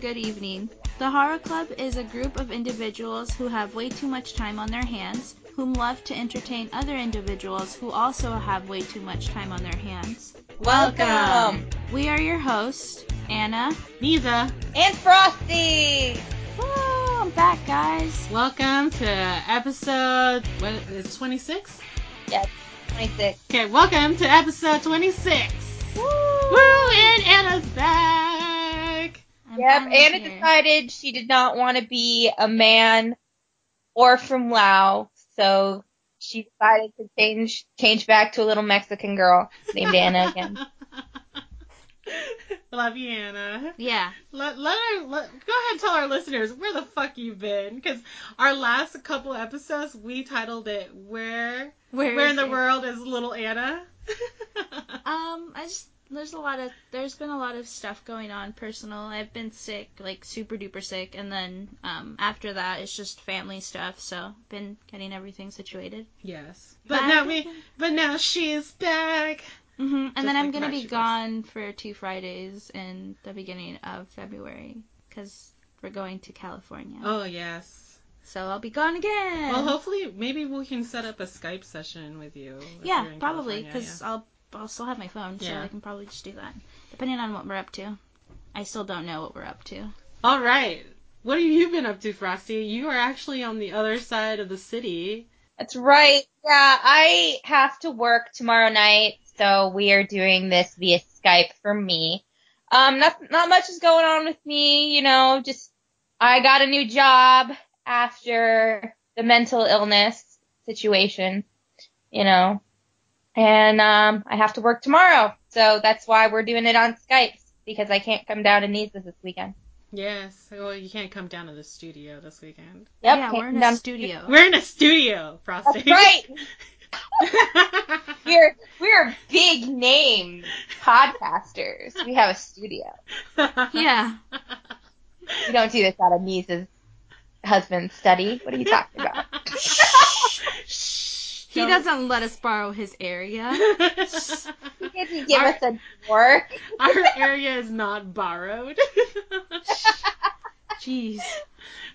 good evening. The Hara Club is a group of individuals who have way too much time on their hands, whom love to entertain other individuals who also have way too much time on their hands. Welcome. We are your hosts, Anna. Niza. And Frosty. Woo, I'm back, guys. Welcome to episode, what is it, 26? Yes, 26. Okay, welcome to episode 26. Woo! Woo, and Anna's back. I'm Yep, Anna here. decided she did not want to be a man or from Lao, so she decided to change change back to a little Mexican girl named Anna again. Love you, Anna. Yeah. Let, let our, let, go ahead and tell our listeners where the fuck you've been. Because our last couple episodes, we titled it Where Where, Where is in the it? World is Little Anna? Um, I just there's a lot of there's been a lot of stuff going on personal. I've been sick, like super duper sick, and then um after that it's just family stuff. So been getting everything situated. yes. But But now we, but now she's back. hmm And Just then I'm gonna be gone for two Fridays in the beginning of February because we're going to California. Oh, yes. So I'll be gone again. Well, hopefully, maybe we can set up a Skype session with you. yeah, probably because I'll I'll still have my phone, so Yeah. I can probably just do that. Depending on what we're up to. I still don't know what we're up to. All right. What have you been up to, Frosty? You are actually on the other side of the city. That's right. Yeah, I have to work tomorrow night, so we are doing this via Skype for me. Um, not not much is going on with me, you know. Just I got a new job after the mental illness situation, you know, and um, I have to work tomorrow, so that's why we're doing it on Skype because I can't come down to Nisa's this weekend. Yes. Well, you can't come down to the studio this weekend. Yep, yeah, we're in a studio. We're in a studio, Frosty. That's right. We're we're big name podcasters. We have a studio. Yeah. We don't do this out of Nisa's husband's study. What are you talking about? He doesn't let us borrow his area. He didn't give Our- us a door. Our area is not borrowed. Jeez.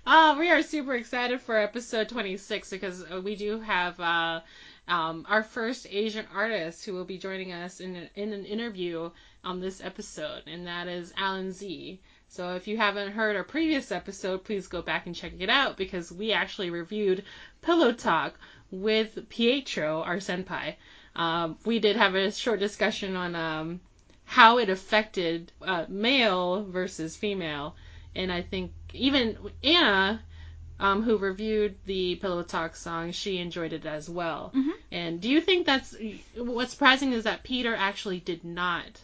Uh, we are super excited for episode 26 because uh, we do have uh, um, our first Asian artist who will be joining us in, a, in an interview on this episode, and that is Alan Z. So if you haven't heard our previous episode, please go back and check it out because we actually reviewed Pillow Talk with Pietro, our senpai. Um, we did have a short discussion on um, how it affected uh, male versus female, and I think even Anna, um, who reviewed the Pillow Talk song, she enjoyed it as well. Mhm. And do you think that's what's surprising is that Peter actually did not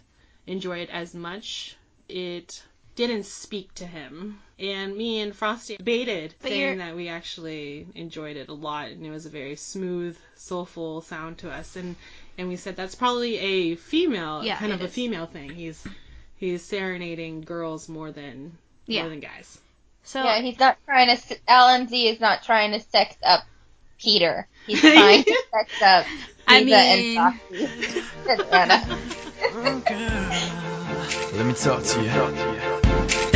enjoy it as much? It didn't speak to him. And me and Frosty debated, But saying you're- that we actually enjoyed it a lot, and it was a very smooth, soulful sound to us. And and we said that's probably a female, Yeah, kind it of a is. female thing. He's he's serenading girls more than Yeah. more than guys. So Yeah, he's not trying to. Alan Z is not trying to sex up Peter. He's trying to sex up I Nisa mean- and Frosty and Anna. Let me talk to you.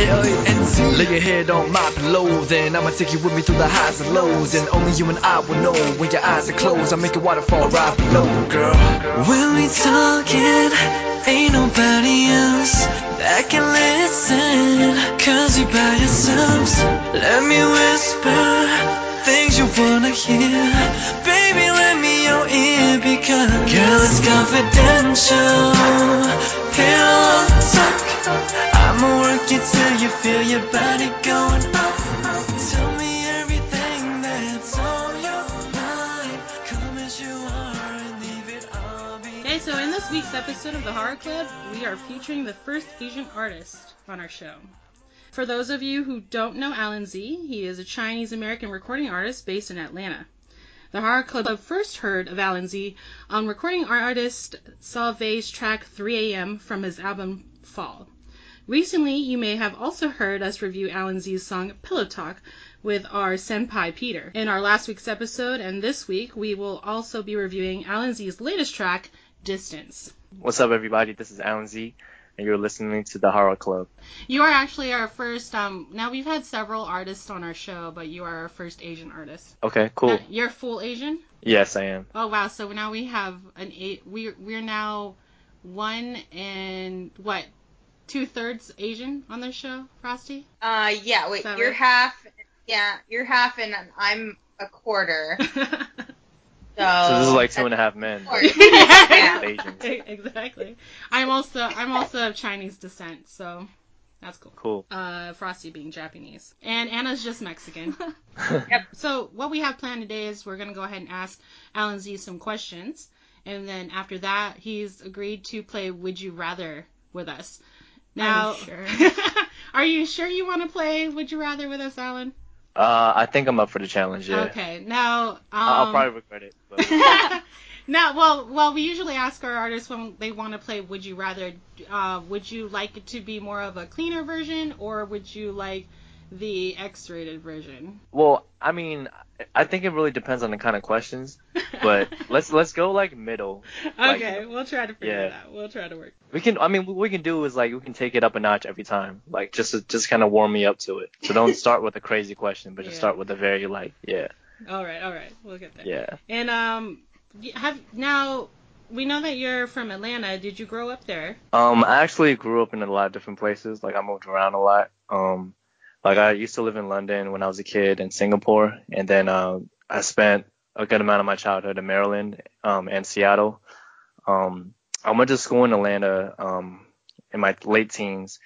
Lay your head on my pillow, then I'ma take you with me through the highs and lows. And only you and I will know when your eyes are closed. I make a waterfall right below, girl. When we talking, ain't nobody else that can listen. Cause you by yourselves. Let me whisper things you wanna hear. Baby, let me your ear because girl, it's confidential. Pillow talk. I'ma work you till you feel your body going up. Okay, so in this week's episode of the Hara Club, we are featuring the first Asian artist on our show. For those of you who don't know Alan Z, he is a Chinese American recording artist based in Atlanta. The Hara Club first heard of Alan Z on recording artist Salve's track 3 AM from his album Fall. Recently, you may have also heard us review Alan Z's song Pillow Talk with our senpai Peter in our last week's episode, and this week we will also be reviewing Alan Z's latest track, Distance. What's up, everybody? This is Alan Z. and you're listening to the Hara Club. You are actually our first. Um, now we've had several artists on our show, but you are our first Asian artist. Okay, cool. Uh, You're full Asian. Yes, I am. Oh wow! So now we have an eight. We're we're now one and what two thirds Asian on this show, Frosty. Uh, yeah. Wait, you're right? half. Yeah, you're half, and I'm a quarter. So, So this is like two and a half men. but yeah. Asians. exactly. I'm also I'm also of Chinese descent, so that's cool. Cool. Uh, Frosty being Japanese, and Anna's just Mexican. Yep. So what we have planned today is we're gonna go ahead and ask Alan Z some questions, and then after that, he's agreed to play Would You Rather with us. Now, sure? are you sure you want to play Would You Rather with us, Alan? Uh, I think I'm up for the challenge. Yeah. Okay. Now, um, I- I'll probably regret it. But now, well, well, we usually ask our artists when they want to play Would You Rather. Uh, would you like it to be more of a cleaner version, or would you like the X-rated version? well, I mean, I think it really depends on the kind of questions. But let's let's go like middle. like, okay, we'll try to figure yeah. it out. We'll try to work. We can. I mean, what we can do is like we can take it up a notch every time. Like just to, just kind of warm me up to it. So don't start with a crazy question, but just Yeah. start with a very like yeah All right, all right, we'll get there. yeah. And um, have now we know that you're from Atlanta. Did you grow up there? Um, I actually grew up in a lot of different places. Like I moved around a lot. Um, like I used to live in London when I was a kid in Singapore, and then um, I spent a good amount of my childhood in Maryland um, and Seattle. Um, I went to school in Atlanta um, in my late teens,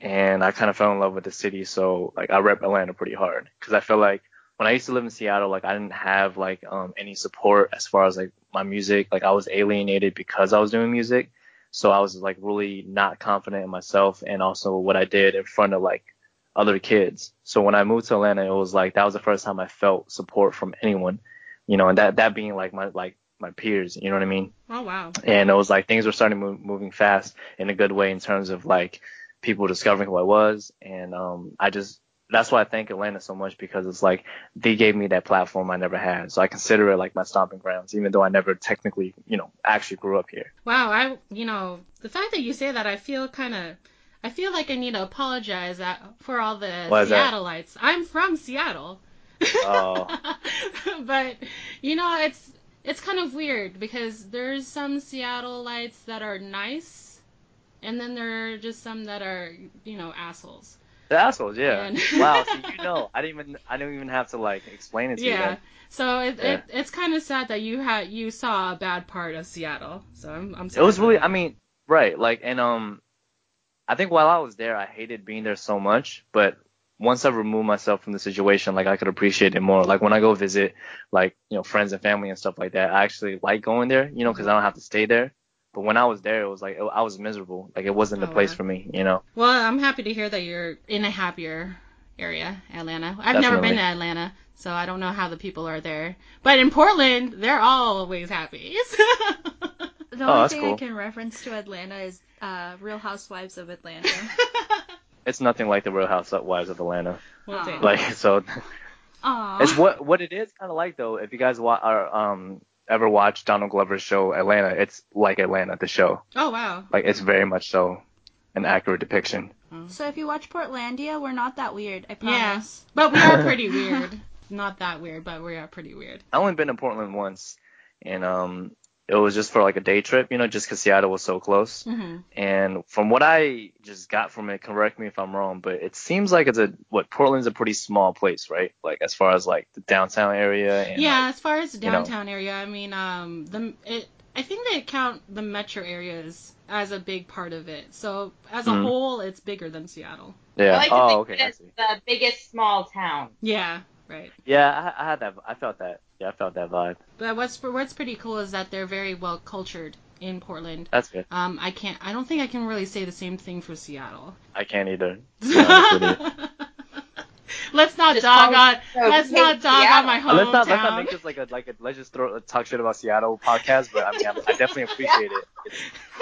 and I kind of fell in love with the city. So like I rep Atlanta pretty hard because I feel like when I used to live in Seattle, like I didn't have like um, any support as far as like my music. Like I was alienated because I was doing music. So I was like really not confident in myself and also what I did in front of like other kids. So when I moved to Atlanta, it was like that was the first time I felt support from anyone, you know, and that that being like my like my peers, you know what I mean? Oh wow. And it was like things were starting move, moving fast in a good way in terms of like people discovering who I was, and um, I just that's why I thank Atlanta so much because it's like they gave me that platform I never had. So I consider it like my stomping grounds, even though I never technically, you know, actually grew up here. Wow, I you know the fact that you say that, I feel kind of. I feel like I need to apologize at, for all the? Seattleites. I'm from Seattle. Oh. but you know, it's it's kind of weird because there's some Seattleites that are nice, and then there are just some that are you know assholes. The assholes, yeah. And- wow, see, you know, I didn't even I didn't even have to like explain it to you. Yeah. Then. So it, Yeah. it it's kind of sad that you had you saw a bad part of Seattle. So I'm I'm It was really, that. I mean, right, like, and um, I think while I was there, I hated being there so much, but once I removed myself from the situation, like I could appreciate it more. Like when I go visit, like you know, friends and family and stuff like that, I actually like going there, you know, because I don't have to stay there. But when I was there, it was like I was miserable. Like it wasn't the Oh, place wow. for me, you know. Well, I'm happy to hear that you're in a happier area, Atlanta. I've never been to Atlanta, so I don't know how the people are there. But in Portland, they're always happy. The Oh, only that's thing I can reference to Atlanta is uh, Real Housewives of Atlanta. It's nothing like the Real Housewives of Atlanta. Well. Like so, Aww. it's what what it is kind of like though. If you guys wa- are um ever watch Donald Glover's show Atlanta, it's like Atlanta, the show. oh wow. Like it's very much so an accurate depiction. So if you watch Portlandia, we're not that weird. I Yeah. promise. But we are pretty weird. Not that weird, but we are pretty weird. I only been to Portland once, and um, it was just for like a day trip, you know, just because Seattle was so close. hmm And from what I just got from it, correct me if I'm wrong, but it seems like it's a what Portland's a pretty small place, right? Like as far as like the downtown area. And, Yeah, like- as far as the you know. downtown area, I mean, um, the it, I think they count the metro areas as a big part of it. So as a Mhm. whole, it's bigger than Seattle. yeah. I like to oh, think okay. it's the biggest small town. Yeah, right. Yeah, I, I had that. I felt that. Yeah, I felt that vibe. But what's what's pretty cool is that they're very well cultured in Portland. That's good. Um, I can't. I don't think I can really say the same thing for Seattle. I can't either. to be honest with you. let's not Just dog on. no, let's not dog on my hometown. let's not let's not make this like a like a let's just throw talk shit about Seattle podcast, but I mean I, I definitely appreciate it. It's,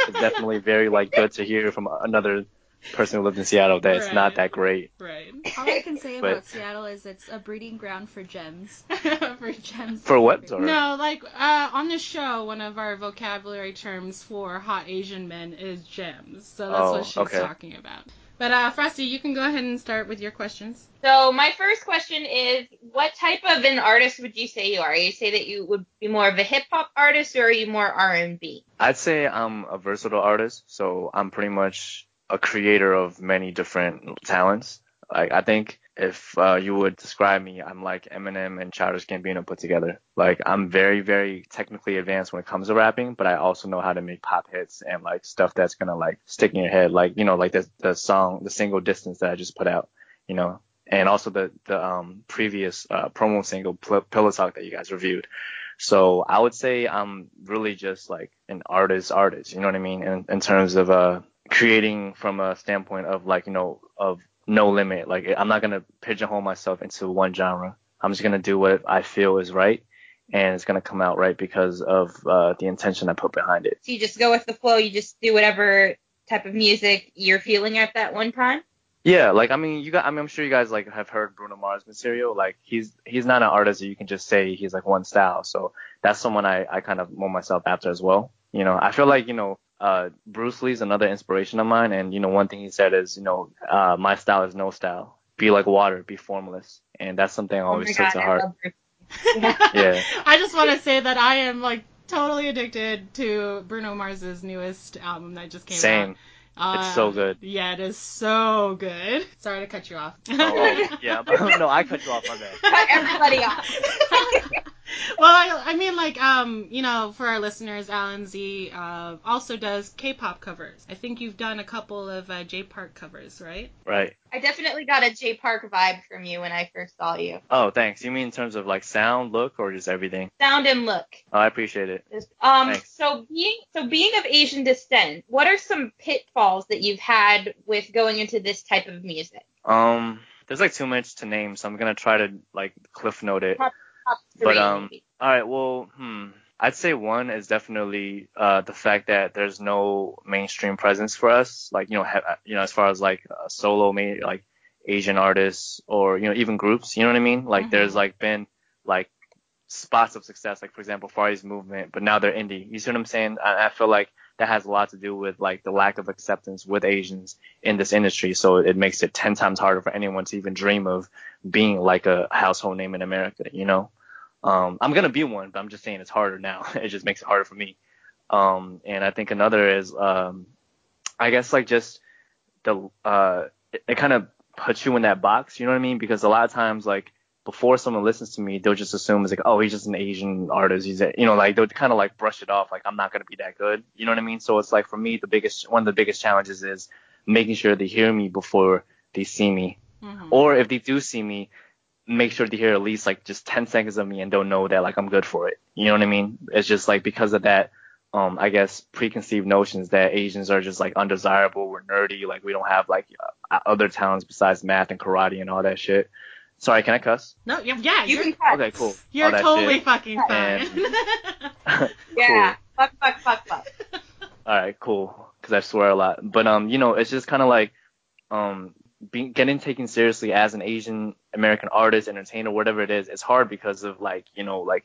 it's definitely very like good to hear from another person who lived in Seattle that it's not that great. Right. All I can say But- about Seattle is it's a breeding ground for gems. For- Gems. For what? Sorry. no, like uh, on the show, one of our vocabulary terms for hot Asian men is gems. So that's Oh, what she's okay. talking about. But uh, Frosty, you can go ahead and start with your questions. So my first question is, what type of an artist would you say you are? You say that you would be more of a hip hop artist, or are you more R and B? I'd say I'm a versatile artist, so I'm pretty much a creator of many different talents. Like I think if uh, you would describe me, I'm like Eminem and Childish Gambino put together. Like I'm very, very technically advanced when it comes to rapping, but I also know how to make pop hits and like stuff that's gonna like stick in your head. Like you know, like the the song, the single distance that I just put out, you know, and also the the um previous uh, promo single Pl- Pillow Talk that you guys reviewed. So I would say I'm really just like an artist, artist. You know what I mean? In, in terms of uh creating from a standpoint of like you know of no limit. Like I'm not gonna pigeonhole myself into one genre. I'm just gonna do what I feel is right, and it's gonna come out right because of uh, the intention I put behind it. So you just go with the flow. You just do whatever type of music you're feeling at that one time. Yeah, like I mean, you got. I mean, I'm sure you guys like have heard Bruno Mars material. Like he's he's not an artist that you can just say he's like one style. So that's someone I I kind of mold myself after as well. You know, I feel like you know. Uh, Bruce Lee's another inspiration of mine, and you know, one thing he said is, you know, uh, my style is no style. Be like water, be formless, and that's something I always oh took my to I heart. love Yeah. I just want to say that I am like totally addicted to Bruno Mars's newest album that just came Same. out. Uh, It's so good. Yeah, it is so good. Sorry to cut you off. Oh, yeah. no, I cut you off. My bad. Cut everybody off. well, I, I mean, like, um, you know, for our listeners, Alan Z uh, also does K-pop covers. I think you've done a couple of uh, Jay Park covers, right? Right. I definitely got a Jay Park vibe from you when I first saw you. Oh, thanks. You mean in terms of like sound, look, or just everything? Sound and look. Oh, I appreciate it. Just- Um, Thanks. so being so being of Asian descent, what are some pitfalls that you've had with going into this type of music? Um, there's like too much to name, so I'm gonna try to like cliff note it. Top But, three, um, maybe. All right. Well, hmm. I'd say one is definitely uh, the fact that there's no mainstream presence for us. Like you know, ha- you know, as far as like uh, solo, ma- like Asian artists or you know even groups. You know what I mean? Like Mhm. there's like been like spots of success, like for example, Far East Movement, but now they're indie. You see what I'm saying? I, I feel like that has a lot to do with like the lack of acceptance with Asians in this industry. So it makes it ten times harder for anyone to even dream of being like a household name in America. You know? Um, I'm gonna be one, but I'm just saying it's harder now. it just makes it harder for me. Um, and I think another is, um, I guess like just the, uh, it, it kind of puts you in that box. You know what I mean? Because a lot of times, like before someone listens to me, they'll just assume it's like, oh, he's just an Asian artist. He's, a, you know, like they'll kind of like brush it off, like I'm not gonna be that good. You know what I mean? So it's like for me, the biggest, one of the biggest challenges is making sure they hear me before they see me, Mm-hmm. or if they do see me, make sure they hear at least like just 10 seconds of me and don't know that like I'm good for it. You know what I mean? It's just like because of that, um, I guess preconceived notions that Asians are just like undesirable, we're nerdy, like we don't have like uh, other talents besides math and karate and all that shit. Sorry, can I cuss? No, yeah, yeah You can cut. Okay, cool. you're All totally shit. fucking fine. Yeah. Fuck, fuck, fuck, fuck. All right, cool. Because I swear a lot. But um, you know, it's just kind of like um, being getting taken seriously as an Asian American artist, entertainer, whatever it is. It's hard because of like you know like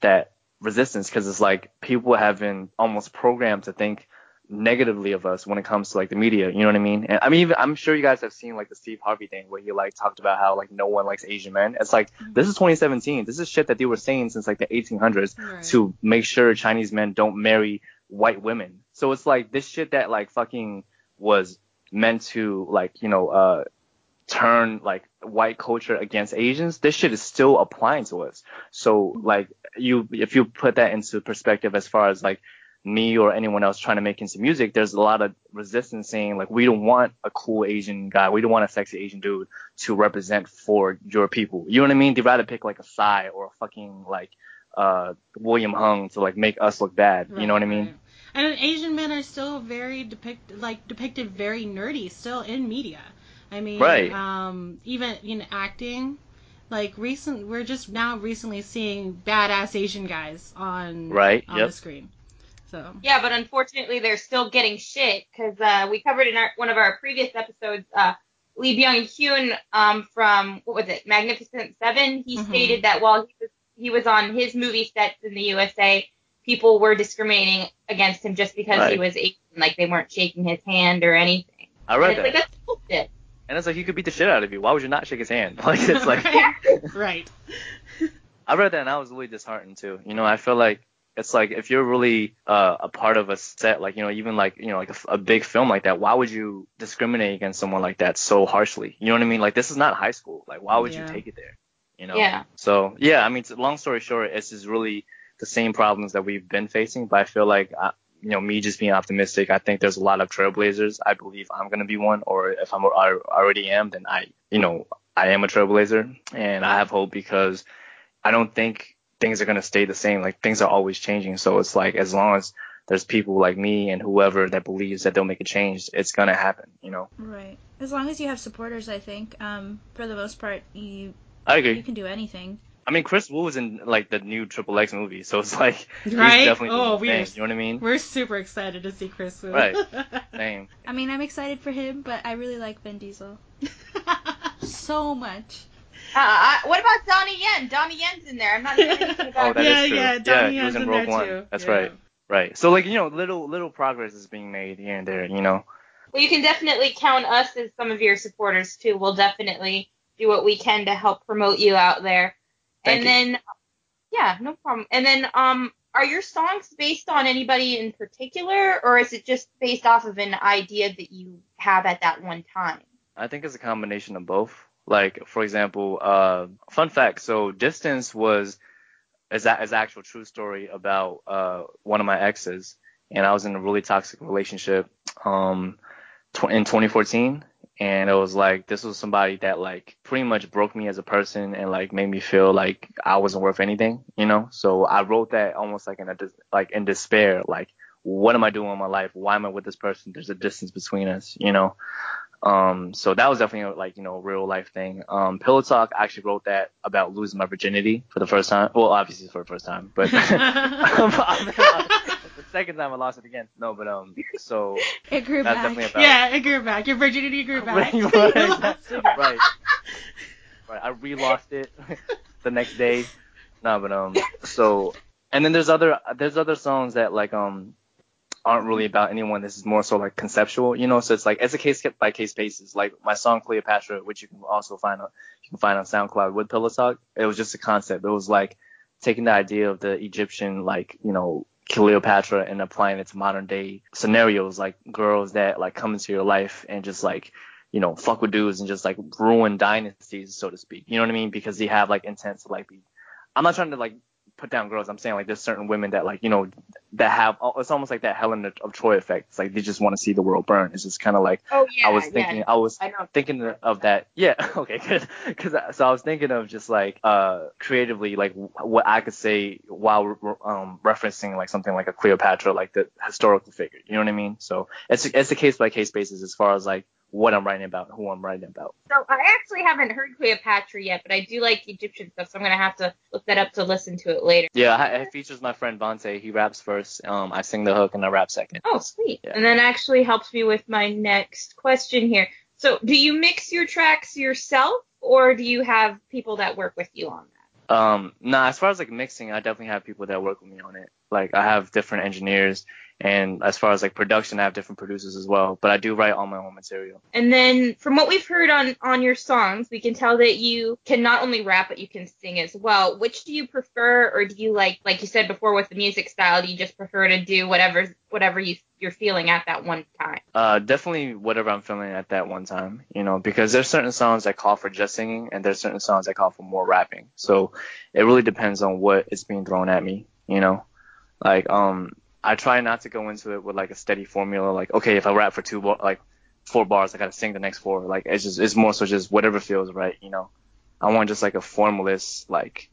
that resistance. Because it's like people have been almost programmed to think negatively of us when it comes to like the media. You know what I mean? And I mean, even, I'm sure you guys have seen like the Steve Harvey thing where he like talked about how like no one likes Asian men. It's like this is 2017. This is shit that they were saying since like the 1800s Right. to make sure Chinese men don't marry white women. So it's like this shit that like fucking was meant to like, you know, uh turn like white culture against Asians. This shit is still applying to us. So like you if you put that into perspective as far as like me or anyone else trying to make into music, there's a lot of resistance saying like we don't want a cool Asian guy, we don't want a sexy Asian dude to represent for your people. You know what I mean? They'd rather pick like a Psy or a fucking like uh William Hung to like make us look bad. you know what I mean? Right. And Asian men are still very depict like depicted very nerdy still in media. I mean, Right. um, even in acting, like recent, we're just now recently seeing badass Asian guys on Right, on yep. the screen. So Yeah, but unfortunately, they're still getting shit because uh, we covered in our, one of our previous episodes. Uh, Lee Byung-hun um, from what was it, Magnificent Seven? He Mhm. stated that while he was he was on his movie sets in the USA, people were discriminating against him just because he was Asian, like they weren't shaking his hand or anything. I And read it's that, like that's bullshit. and it's like he could beat the shit out of you. Why would you not shake his hand? Like it's like right. right. I read that and I was really disheartened too. You know, I feel like it's like if you're really uh, a part of a set, like you know, even like you know, like a big film like that, why would you discriminate against someone like that so harshly? You know what I mean? Like this is not high school. Like why would Yeah. you take it there? You know? Yeah. So yeah, I mean, long story short, it's just really the same problems that we've been facing. But I feel like, I, you know, me just being optimistic, I think there's a lot of trailblazers. I believe I'm gonna be one, or if I'm I already am, then I, you know, I am a trailblazer, and I have hope because I don't think things are gonna stay the same. Like things are always changing. So it's like as long as there's people like me and whoever that believes that they'll make a change, it's gonna happen. You know. Right. As long as you have supporters, I think, um, for the most part, you I agree. you can do anything. I mean, Kris Wu was in like the new Triple X movie, so it's like he's definitely Oh, doing we are- thing, You know what I mean? We're super excited to see Kris Wu. Right. Same. I mean, I'm excited for him, but I really like Vin Diesel so much. Uh, I, what about Donnie Yen? Donnie Yen's in there. I'm not hearing anything Oh, about that yeah, is true. yeah, Yeah, Donnie he was in in Rogue there One. too. That's Yeah. right. Right. So like you know, little little progress is being made here and there. You know. Well, you can definitely count us as some of your supporters too. We'll definitely do what we can to help promote you out there. Thank and you. then, yeah, no problem. And then, um, are your songs based on anybody in particular, or is it just based off of an idea that you have at that one time? I think it's a combination of both. Like for example, uh, fun fact. So distance was is that is actual true story about uh one of my exes, and I was in a really toxic relationship um tw- in 2014. And it was like this was somebody that like pretty much broke me as a person and like made me feel like I wasn't worth anything, you know. So I wrote that almost like in a like in despair, like what am I doing in my life? Why am I with this person? There's a distance between us, you know. Um, so that was definitely a, like, you know, real life thing. Um, Pillow Talk, I actually wrote that about losing my virginity for the first time. Well, obviously for the first time, but the second time I lost it again. No, but, um, so It grew that's back. definitely about yeah, it grew back. Your virginity grew back. Right, You right, lost right. Right. I re-lost it the next day. No, but um, so and then there's other there's other songs that like um aren't really about anyone. This is more so like conceptual, you know. So it's like it's a case by case basis. Like my song Cleopatra, which you can also find on you can find on SoundCloud with Pillow Talk. It was just a concept. It was like taking the idea of the Egyptian like you know Cleopatra and applying it to modern day scenarios, like girls that like come into your life and just like you know, fuck with dudes and just like ruin dynasties, so to speak. You know what I mean? Because they have like intent to like be. I'm not trying to like put down girls. I'm saying like there's certain women that like you know that have. It's almost like that Helen of Troy effect. It's like they just want to see the world burn. It's just kind of like Oh yeah, I was thinking. yeah. I was I thinking of that. Yeah. Okay. Good. Because so I was thinking of just like uh creatively like what I could say while um referencing like something like a Cleopatra, like the historical figure. You know what I mean? So it's it's a case by case basis as far as like what I'm writing about, who I'm writing about. So I actually haven't heard Cleopatra yet, but I do like Egyptian stuff, so I'm gonna have to look that up to listen to it later. Yeah, it features my friend Vontae. He raps first. Um, I sing the hook and I rap second. Oh, sweet. Yeah. And that actually helps me with my next question here. So, do you mix your tracks yourself, or do you have people that work with you on that? Um, nah, as far as like mixing, I definitely have people that work with me on it. Like I have different engineers, and as far as like production, I have different producers as well. But I do write all my own material. And then, from what we've heard on on your songs, we can tell that you can not only rap but you can sing as well. Which do you prefer, or do you like, like you said before, with the music style, do you just prefer to do whatever whatever you you're feeling at that one time? Uh, definitely whatever I'm feeling at that one time, you know, because there's certain songs that call for just singing, and there's certain songs that call for more rapping. So it really depends on what is being thrown at me, you know. Like um, I try not to go into it with like a steady formula. Like okay, if I rap for two bar, like four bars, I gotta sing the next four. Like it's just it's more so just whatever feels right, you know. I want just like a formless like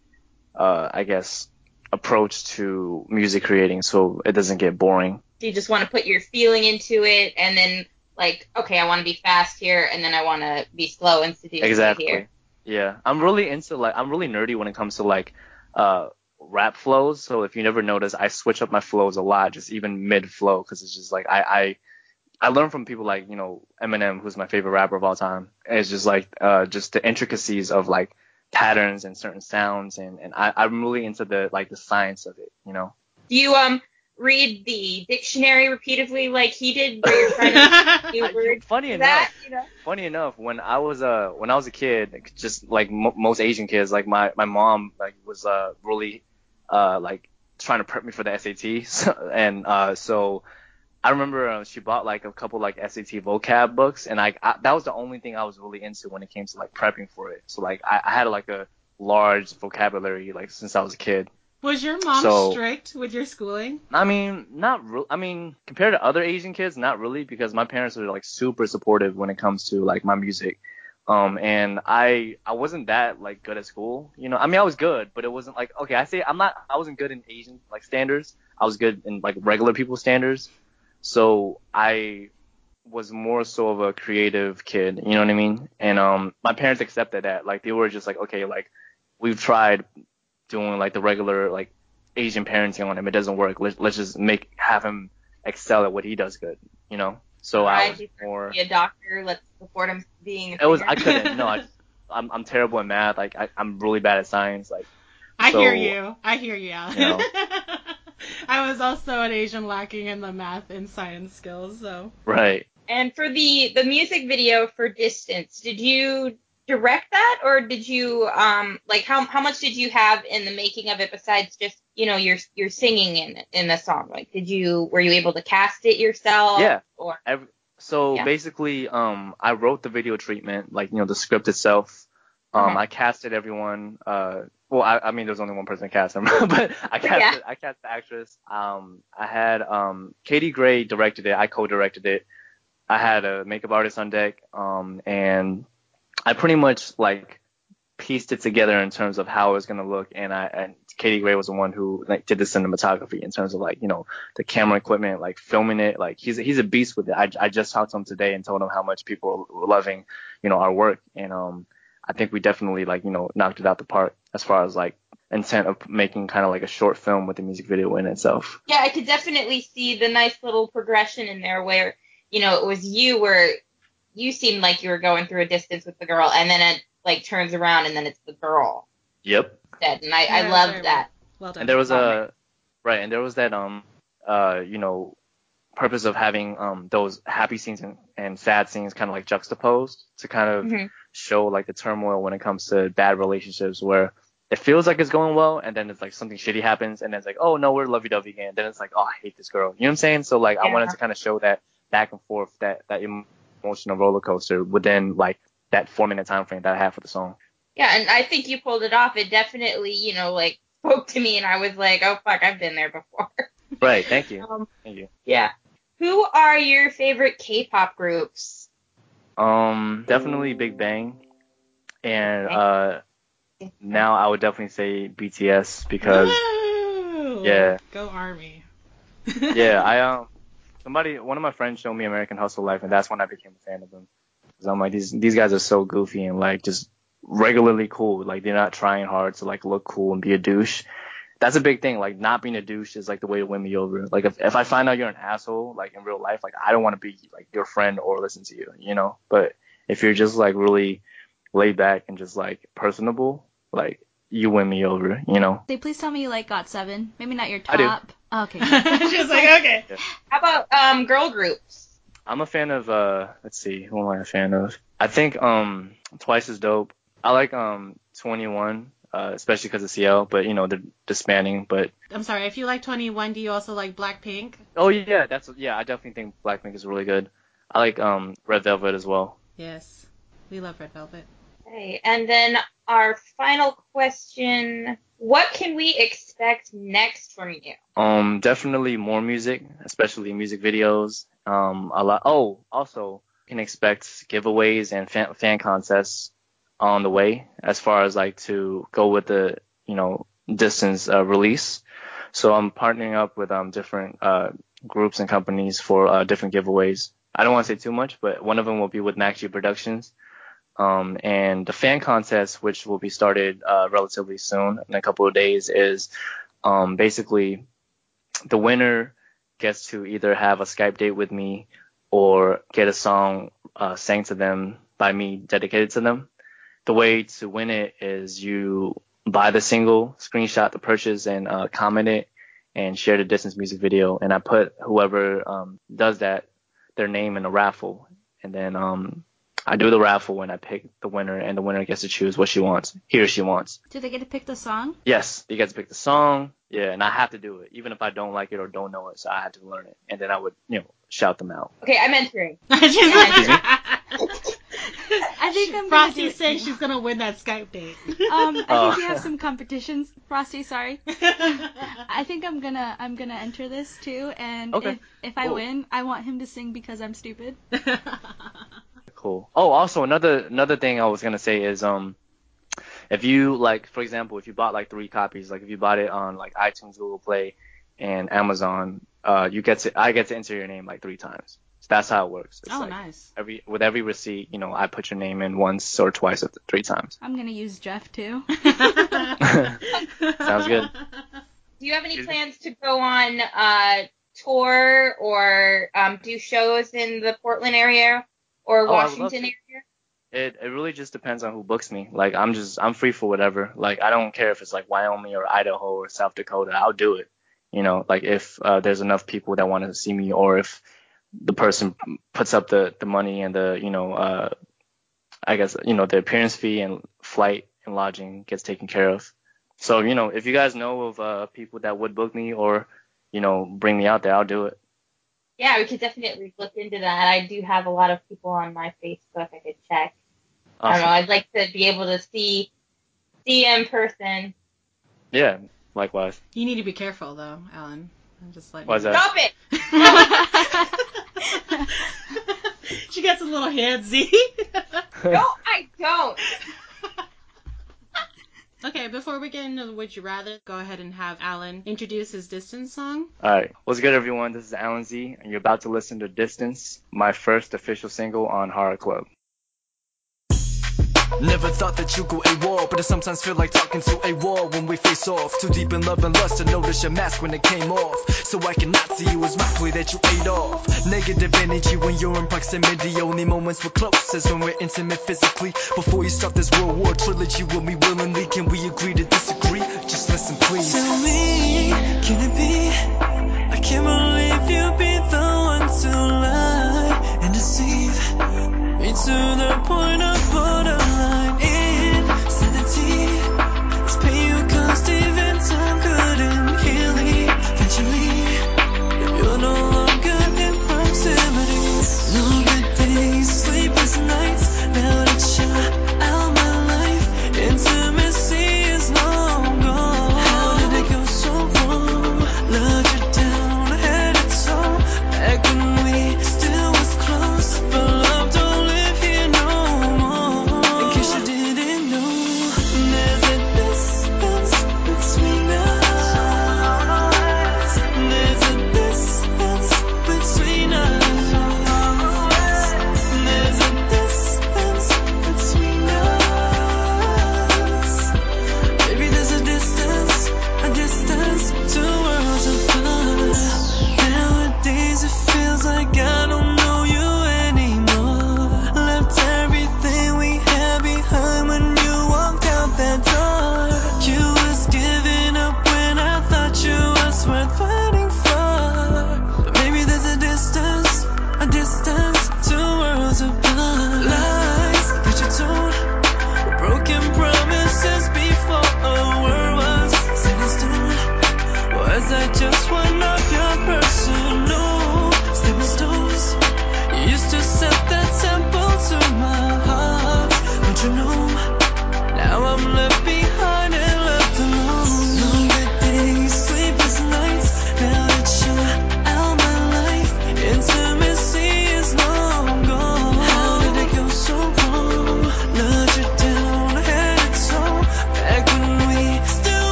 uh I guess approach to music creating so it doesn't get boring. Do you just want to put your feeling into it, and then like, okay, I want to be fast here, and then I want to be slow and seductive Exactly. here? Exactly. Yeah, I'm really into like I'm really nerdy when it comes to like uh rap flows. So if you never notice, I switch up my flows a lot, just even mid flow, because it's just like I, I I learn from people like you know Eminem, who's my favorite rapper of all time. It's just like uh, just the intricacies of like patterns and certain sounds, and and I, I'm really into the like the science of it, you know. Do you um read the dictionary repeatedly like he did, where you're trying to new I- words? funny enough, that, you know? funny enough, when I was uh when I was a kid, just like mo most Asian kids, like my my mom like was uh really uh like trying to prep me for the SAT, and uh so I remember uh, she bought like a couple like SAT vocab books, and I, I that was the only thing I was really into when it came to like prepping for it. So like I, I had like a large vocabulary like since I was a kid. Was your mom So- strict with your schooling? I mean, not real. I mean, compared to other Asian kids, not really, because my parents are like super supportive when it comes to like my music. Um, and I I wasn't that like good at school, you know. I mean, I was good, but it wasn't like okay. I say I'm not. I wasn't good in Asian like standards. I was good in like regular people standards. So I was more so of a creative kid, you know what I mean? And um, my parents accepted that. Like they were just like, okay, like we've tried doing like the regular like Asian parenting on him. It doesn't work. Let's let's just make have him excel at what he does good, you know. So I was more. Be a doctor. Let's support him being. It was. I couldn't. No, I, I'm I'm terrible at math. Like I, I'm really bad at science. Like I So, hear you. I hear you, you know. I was also an Asian lacking in the math and science skills, so. right. And for the the music video for Distance, did you direct that or did you um like how how much did you have in the making of it besides just you know your your singing in in the song? Like did you were you able to cast it yourself? Yeah. Or Every, so Yeah. basically, um, I wrote the video treatment, like you know the script itself. Um, Uh-huh. I casted everyone. Uh, well, I, I mean, there was only one person cast him, but I casted, I cast the actress. Um, I had um, Katie Gray directed it. I co-directed it. I had a makeup artist on deck. Um, and I pretty much like pieced it together in terms of how it was gonna look. And I and Katie Gray was the one who like did the cinematography in terms of like you know the camera equipment, like filming it. Like he's he's a beast with it. I, I just talked to him today and told him how much people were loving, you know, our work. And um, I think we definitely like you know knocked it out the park as far as like intent of making kind of like a short film with the music video in itself. yeah, I could definitely see the nice little progression in there where you know it was you where you seemed like you were going through a distance with the girl and then it like turns around and then it's the girl Yep. instead. And I, Yeah, I very loved well. that. Well done. And there was a right, and there was that um uh you know purpose of having um those happy scenes and, and sad scenes kind of like juxtaposed to kind of Mhm. show like the turmoil when it comes to bad relationships where it feels like it's going well and then it's like something shitty happens and then it's like oh no we're lovey dovey again then it's like oh I hate this girl you know what I'm saying so like I wanted to kind of show that back and forth that that emotional roller coaster within like that four minute time frame that I have for the song Yeah, and I think you pulled it off. It definitely, you know, like spoke to me, and I was like, oh fuck, I've been there before. right thank you Um, thank you yeah. Who are your favorite K-pop groups? Um, definitely Big Bang, and uh, now I would definitely say BTS because Woo! yeah. Go Army. yeah, I um somebody one of my friends showed me American Hustle Life, and that's when I became a fan of them. Cause I'm like these these guys are so goofy and like just regularly cool. Like they're not trying hard to like look cool and be a douche. That's a big thing. Like not being a douche is like the way to win me over. Like if if I find out you're an asshole like in real life, like I don't want to be like your friend or listen to you, you know. But if you're just like really laid back and just like personable, like you win me over, you know. Say, please tell me you like GOT7. Maybe not your top. I do. top. Oh, okay. she was like, okay. How about um girl groups? I'm a fan of uh let's see, who am I a fan of? I think um Twice is dope. I like um 2NE1, uh especially because of CL, but you know they're disbanding. But I'm sorry. If you like 2NE1, do you also like Blackpink? oh yeah, that's yeah, I definitely think Blackpink is really good. I like um Red Velvet as well. Yes. We love Red Velvet. Okay, and then our final question: What can we expect next from you? Um definitely more music, especially music videos. Um a lot. Oh, also can expect giveaways and fan, fan contests on the way as far as like to go with the you know distance uh, release. So I'm partnering up with um different uh groups and companies for uh, different giveaways. I don't want to say too much, but one of them will be with Maxi Productions. Um, and the fan contest, which will be started uh, relatively soon in a couple of days, is um, basically the winner gets to either have a Skype date with me or get a song uh, sang to them by me dedicated to them. The way to win it is you buy the single, screenshot the purchase, and uh, comment it and share the distance music video. And I put whoever um, does that their name in a raffle, and then um, I do the raffle when I pick the winner, and the winner gets to choose what she wants, he or she wants. Do they get to pick the song? Yes, they get to pick the song. Yeah, and I have to do it, even if I don't like it or don't know it. So I had to learn it, and then I would, you know, shout them out. Okay, I'm entering. I think I'm gonna do Frosty it saying she's gonna win that Skype date. Um, I Oh. think we have some competitions. Frosty, sorry. I think I'm gonna I'm gonna enter this too, and Okay. if if I Cool. win, I want him to sing because I'm stupid. Cool. Oh, also another another thing I was gonna say is um, if you like, for example, if you bought like three copies, like if you bought it on like iTunes, Google Play, and Amazon, uh, you get to I get to enter your name like three times. So that's how it works. It's oh, like nice. every with every receipt, you know, I put your name in once or twice or th- three times. I'm gonna use Jeff too. Sounds good. Do you have any plans to go on uh tour or um do shows in the Portland area or Oh, I would love Washington to. area? It it really just depends on who books me. Like I'm just I'm free for whatever. Like I don't care if it's like Wyoming or Idaho or South Dakota. I'll do it. You know, like if uh, there's enough people that want to see me, or if the person puts up the the money and the you know uh I guess you know the appearance fee and flight and lodging gets taken care of. So you know if you guys know of uh people that would book me or you know bring me out there, I'll do it. Yeah, we could definitely look into that. I do have a lot of people on my Facebook I could check. I don't know. I'd like to be able to see see in person. Yeah, likewise. You need to be careful though, Alan. I'm just like. Why's that? Stop it! she gets a little handsy. No, I don't. okay, before we get into the Would You Rather, go ahead and have Alan introduce his distance song. All right. What's good, everyone? This is Alan Z, and you're about to listen to Distance, my first official single on Hara Club. Never thought that you go a AWOL, but I sometimes feel like talking to a wall when we face off. Too deep in love and lust to notice your mask when it came off. So I cannot see you as my play that you ate off. Negative energy when you're in proximity. Only moments we're close is when we're intimate physically. Before you start this World War trilogy with me willingly, can we agree to disagree? Just listen, please. Tell me, can it be? I can't believe you'd be the one to lie and deceive me to the point of borderline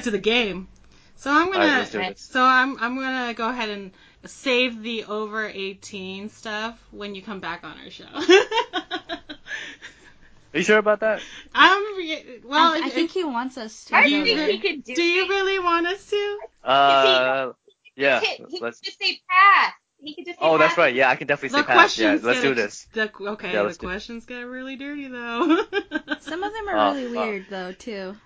get to the game. So I'm gonna. right, let's do this. So I'm I'm gonna go ahead and save the over 18 stuff when you come back on our show. Are you sure about that? I'm well. I, I if- think he wants us to. I think he could do, do you really want us to? Uh, yeah. He, he Let's. could just say pass. He could just say Oh, that's right. Yeah, I can definitely The say pass. Yeah, let's get do this. The, okay, Yeah, the let's do it. questions get really dirty though. Some of them are Oh, really fuck. weird though too.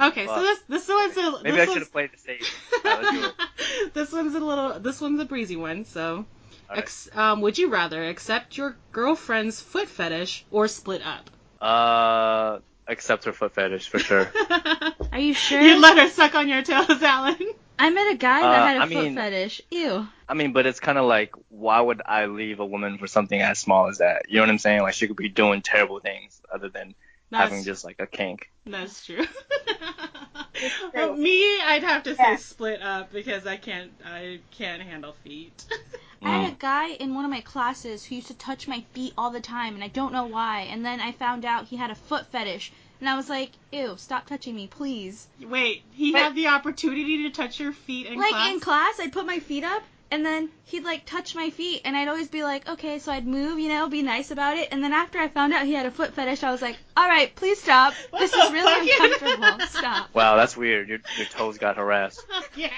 Okay, so Fuck. this this one's a Maybe this I should have played the safe. Yeah, let's do it. this one's a little this one's a breezy one. So, All right. ex, um, would you rather accept your girlfriend's foot fetish or split up? Uh, accept her foot fetish for sure. Are you sure? You let her suck on your toes, Alan. I met a guy that Uh, had a I foot mean- fetish. Ew. I mean, but it's kind of like, why would I leave a woman for something as small as that? You know what I'm saying? Like, she could be doing terrible things other than That's, having just like a kink. that's true. true. Well, me, I'd have to say Yeah. split up because I can't I can't handle feet. I had a Mm. guy in one of my classes who used to touch my feet all the time, and I don't know why. And then I found out he had a foot fetish, and I was like, "Ew, stop touching me, please." Wait, he But- had the opportunity to touch your feet in like class? in class, I'd put my feet up, and then he'd like touch my feet, and I'd always be like, "Okay," so I'd move, you know, be nice about it. And then after I found out he had a foot fetish, I was like, "All right, please stop. What this is really fuck? uncomfortable. Stop." Wow, that's weird. Your your toes got harassed. yeah.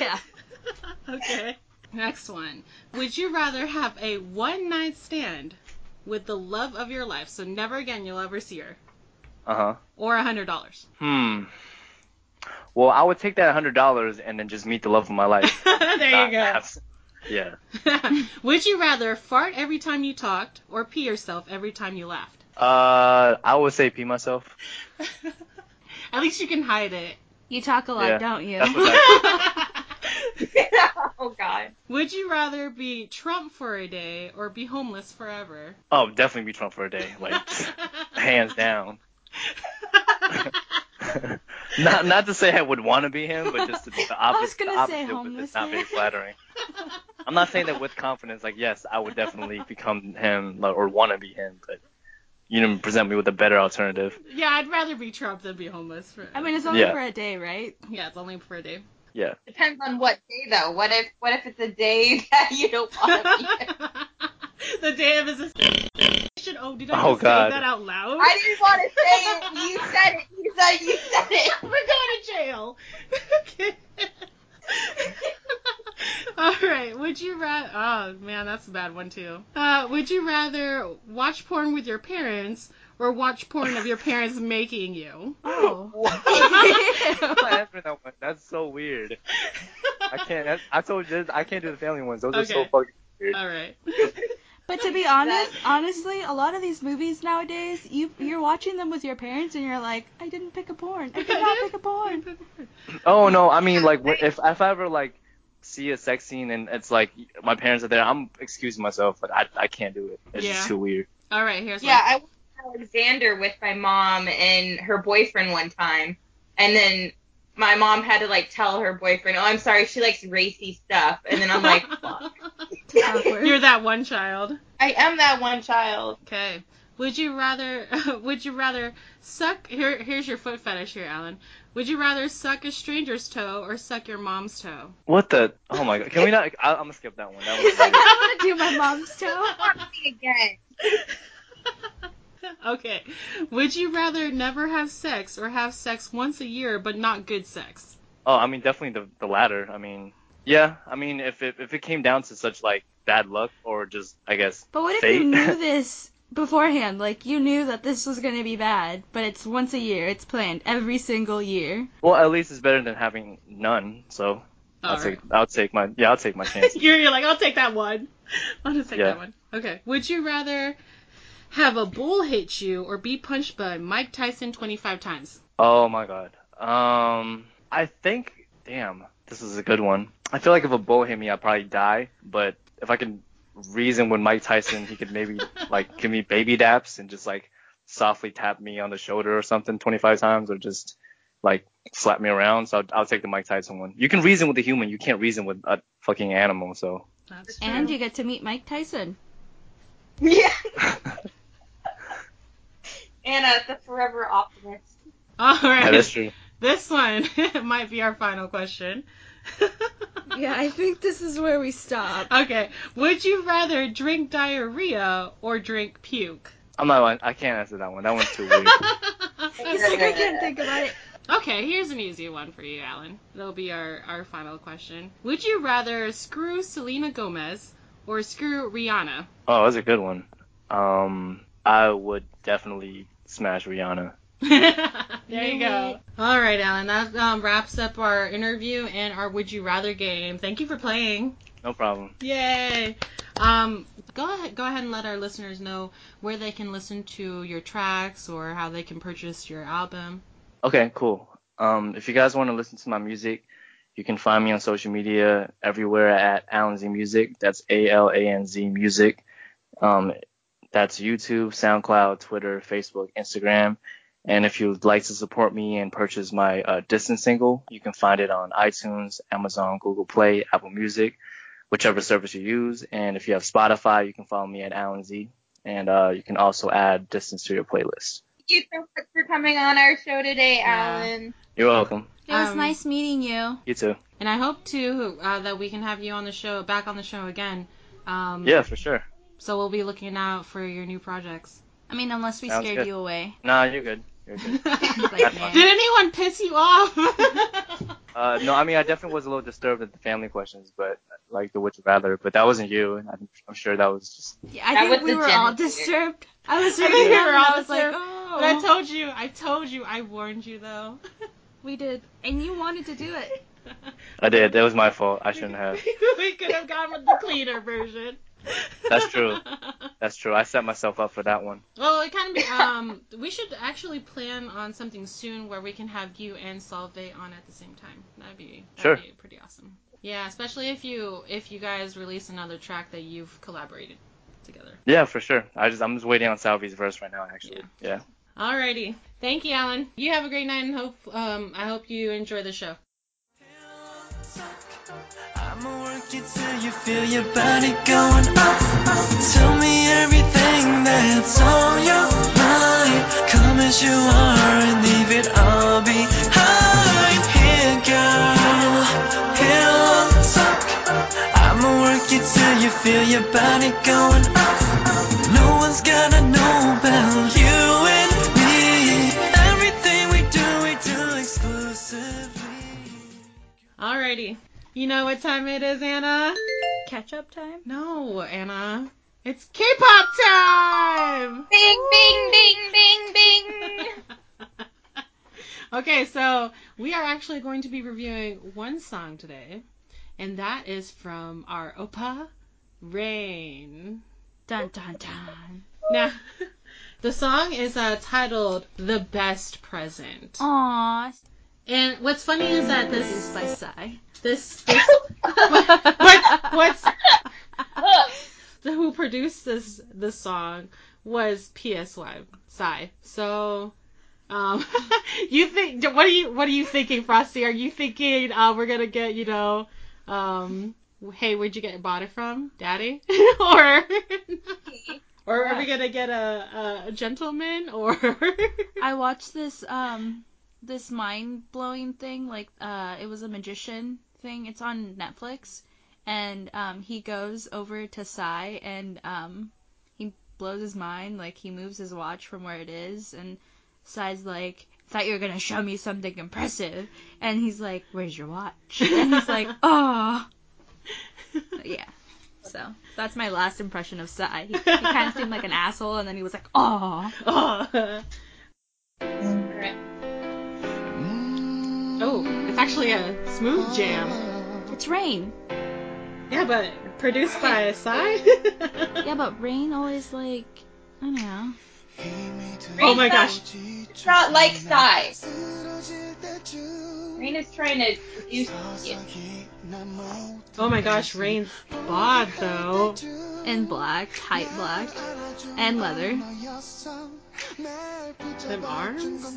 Yeah. okay. Next one. Would you rather have a one night stand with the love of your life, so never again you'll ever see her, Uh huh. or a hundred dollars? Hmm. Well, I would take that hundred dollars and then just meet the love of my life. there Not you go. have- Yeah. Would you rather fart every time you talked or pee yourself every time you laughed? Uh, I would say pee myself. At least you can hide it. You talk a lot, Yeah, don't you? oh God. Would you rather be Trump for a day or be homeless forever? Oh, definitely be Trump for a day. Like, hands down. Not not to say I would want to be him, but just the, the I was gonna the say opposite of homeless is not very man. flattering. I'm not saying that with confidence. Like, yes, I would definitely become him like, or want to be him, but you didn't present me with a better alternative. Yeah, I'd rather be Trump than be homeless forever. I mean, it's only Yeah. for a day, right? yeah, it's only for a day. Yeah. Depends on what day though. What if what if it's a day that you don't want to be? the day of his assassination. Oh, did I Oh, just God. say that out loud? I didn't want to say it. You said it. You said you said it. We're going to jail. okay. All right. Would you rather? Oh man, that's a bad one too. Uh, would you rather watch porn with your parents or watch porn of your parents making you? Oh. I'm not that one. That's so weird. I can't. That's, I told you, I can't do the family ones. Those are so fucking weird. All right. But to be honest, honestly, a lot of these movies nowadays, you you're watching them with your parents and you're like, I didn't pick a porn. I did not pick a porn. Oh no, I mean like if if I ever like see a sex scene and it's like my parents are there, I'm excusing myself, but I I can't do it. It's Yeah. just too weird. All right. Here's Yeah, one. I went to Alexander with my mom and her boyfriend one time, and then my mom had to like tell her boyfriend, "Oh, I'm sorry, she likes racy stuff," and then I'm like, "Fuck." You're that one child. I am that one child. Okay. Would you rather? Would you rather suck? Here, here's your foot fetish here, Alan. Would you rather suck a stranger's toe or suck your mom's toe? What the? Oh my god! Can we not? I, I'm gonna skip that one. That was like. I'm gonna do my mom's toe. I want to see again. okay. Would you rather never have sex or have sex once a year but not good sex? Oh, I mean definitely the the latter. I mean, yeah. I mean if it if it came down to such like bad luck or just I guess But what if fate. you knew this beforehand? Like you knew that this was gonna be bad, but it's once a year. It's planned every single year. well, at least it's better than having none. So I'll All take I'll take my yeah I'll take my chances. you're, you're like, I'll take that one. I'll just take Yeah. that one. Okay. Would you rather have a bull hit you or be punched by Mike Tyson 25 times? Oh my god. Um, I think, damn, this is a good one. I feel like if a bull hit me, I'd probably die. But if I can reason with Mike Tyson, he could maybe like give me baby daps and just like softly tap me on the shoulder or something 25 times, or just like slap me around. So I'll, I'll take the Mike Tyson one. You can reason with a human, you can't reason with a fucking animal. So That's true. And you get to meet Mike Tyson. Yeah. Anna, the forever optimist. All right. That is true. This one might be our final question. Yeah, I think this is where we stop. Okay. Would you rather drink diarrhea or drink puke? I'm not. I can't answer that one. That one's too weird. like, I can't think about it. Okay, here's an easy one for you, Alan. That'll be our, our final question. Would you rather screw Selena Gomez or screw Rihanna? Oh, that's a good one. Um, I would definitely smash Rihanna. there you go. All right, Alan. That um, wraps up our interview and our Would You Rather game. Thank you for playing. No problem. Yay! Um, go ahead, go ahead and let our listeners know where they can listen to your tracks or how they can purchase your album. Okay, cool. Um, if you guys want to listen to my music, you can find me on social media everywhere at Alan Z Music. That's A L A N Z Music. Um, that's YouTube, SoundCloud, Twitter, Facebook, Instagram. And if you'd like to support me and purchase my uh, distance single, you can find it on iTunes, Amazon, Google Play, Apple Music, whichever service you use. And if you have Spotify, you can follow me at Alan Z. And uh, you can also add distance to your playlist. Thank you so much for coming on our show today, Yeah. Alan. You're welcome. It was Um, nice meeting you. You too. And I hope too uh, that we can have you on the show, back on the show again. Um, Yeah, for sure. So we'll be looking out for your new projects. I mean, unless we Sounds scared good. you away. Nah, you're good. You're good. Like. Did anyone piss you off? Uh, no, I mean, I definitely was a little disturbed at the family questions, but like the would you rather, but that wasn't you. and I'm, I'm sure that was just. Yeah, I That think was we the were all disturbed. I was I reading think we were all I was like, disturbed. oh. but I told you, I told you, I warned you though. we did. And you wanted to do it. I did. That was my fault. I shouldn't have. we could have gone with the cleaner version. That's true. That's true. I set myself up for that one. Well, it kind of be. Um, we should actually plan on something soon where we can have you and Solve on at the same time. That'd be that'd Sure. be pretty awesome. Yeah, especially if you if you guys release another track that you've collaborated together. Yeah, for sure. I just I'm just waiting on Salvi's verse right now. Actually. Yeah. Alrighty, thank you, Alan. You have a great night, and hope um I hope you enjoy the show. I'ma work you till you feel your body going up, up. Tell me everything that's on your mind. Come as you are and leave it all behind. Here, girl, top. I'ma work you till you feel your body going up. No one's gonna know about you. Alrighty, you know what time it is, Anna? Catch up time? No, Anna, it's K-pop time. Bing, bing, bing, bing, bing. okay, so we are actually going to be reviewing one song today, and that is from our Opa Rain. Dun dun dun. Now, the song is uh, titled "The Best Present," Aww. And what's funny is that this by Psy. this this what what's the who produced this this song was PSY Psy. So. Um, you think what are you what are you thinking, Frosty? Are you thinking uh, we're gonna get you know, um, hey, where'd you get bought it from, Daddy, or or are we gonna get a, a gentleman or? I watched this um this mind blowing thing like uh it was a magician thing. It's on Netflix. And um he goes over to Psy and um he blows his mind. Like he moves his watch from where it is. And Psy's like thought you were gonna show me something impressive. And he's like where's your watch? And he's like oh yeah. So that's my last impression of Psy. He, he kind of seemed like an asshole and then he was like oh oh. oh, actually a smooth jam. it's rain Yeah, but produced by Psy. Yeah, but Rain always like I don't know. oh my gosh. It's not like Psy's. Rain is trying to reduce you. Oh my gosh, Rain's bod though. And black, tight black, and leather. Them arms.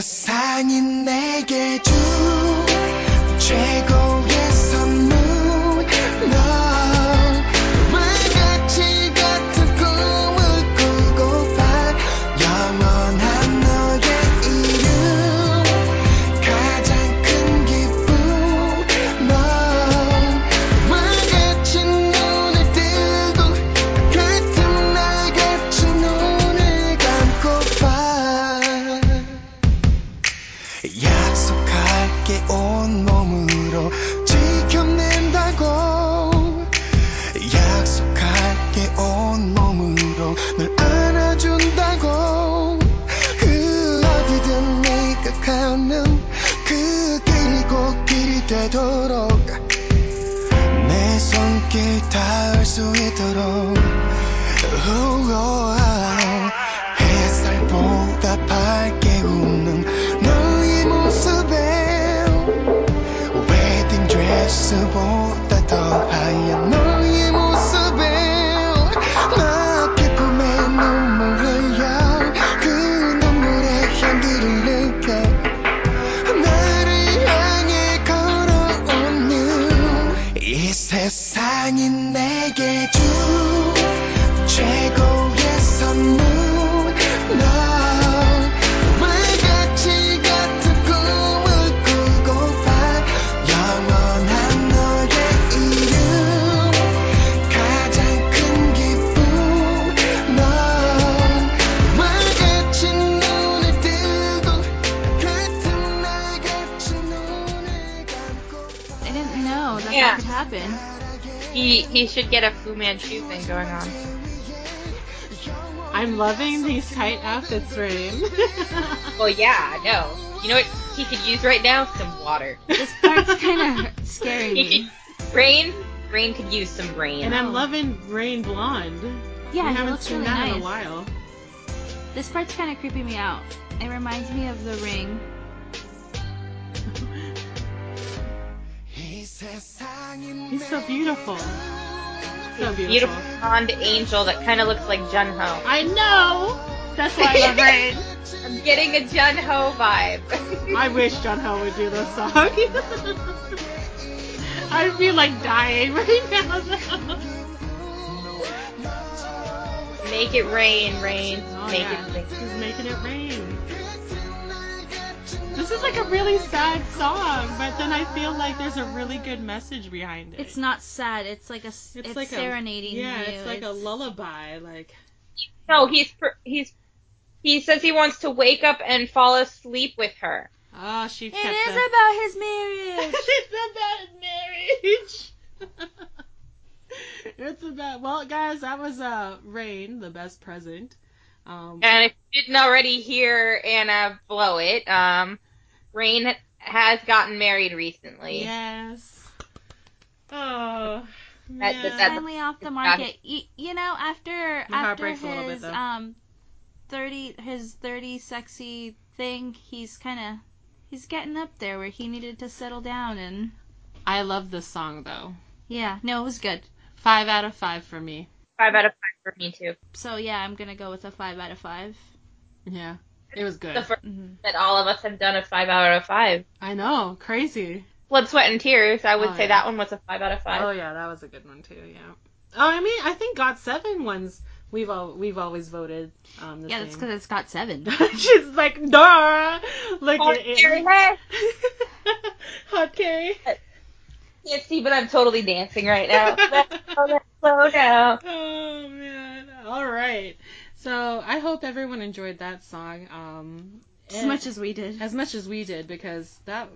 세상이 내게 준 최고의 thing going on. I'm loving these tight outfits, Rain. well, oh, yeah, I know. You know what he could use right now? Some water. This part's kind of scary. Rain, Rain could use some rain. And I'm loving Rain blonde. Yeah, we haven't seen really that nice. in a while. This part's kind of creeping me out. It reminds me of The Ring. He's so beautiful. So beautiful. Beautiful blonde angel that kind of looks like Jun Ho. I know. That's why I love Rain. I'm getting a Jun Ho vibe. I wish Jun Ho would do this song. I'd be like dying right now. though. Make it rain, rain. Oh, Make yeah. it rain. He's making it rain. This is like a really sad song, but then I feel like there's a really good message behind it. It's not sad. It's like a. s- It's, like serenading a yeah, you. it's like a lullaby. Like No, he's he's he says he wants to wake up and fall asleep with her. oh, she It kept is the- about his marriage. it's about his marriage. it's about well, guys. That was uh Rain, the best present. Um, And if you didn't already hear Anna blow it, um, Rain has gotten married recently. yes. Oh. That- man. that- that- Finally off the market. You, you know, after after heart breaks a little bit, his um thirty his thirty sexy thing, he's kind of he's getting up there where he needed to settle down and I love this song though. yeah, no, it was good. Five out of five for me. Five out of five for me too. So yeah, I'm gonna go with a five out of five. Yeah, it was good. The first hmm that all of us have done a five out of five. I know, crazy. Blood, sweat, and tears. I would Oh, say yeah. that one was a five out of five. Oh yeah, that was a good one too. Yeah. Oh, I mean, I think GOT7 ones we've all we've always voted. Um, the Yeah, that's because it's GOT7. She's like, duh. Like Oh, it, Carrie, it, hey. Hard Carry. Can't see, but I'm totally dancing right now. Let's go, let's slow down. Oh man. All right. So I hope everyone enjoyed that song. Um, as and- much as we did. as much as we did because that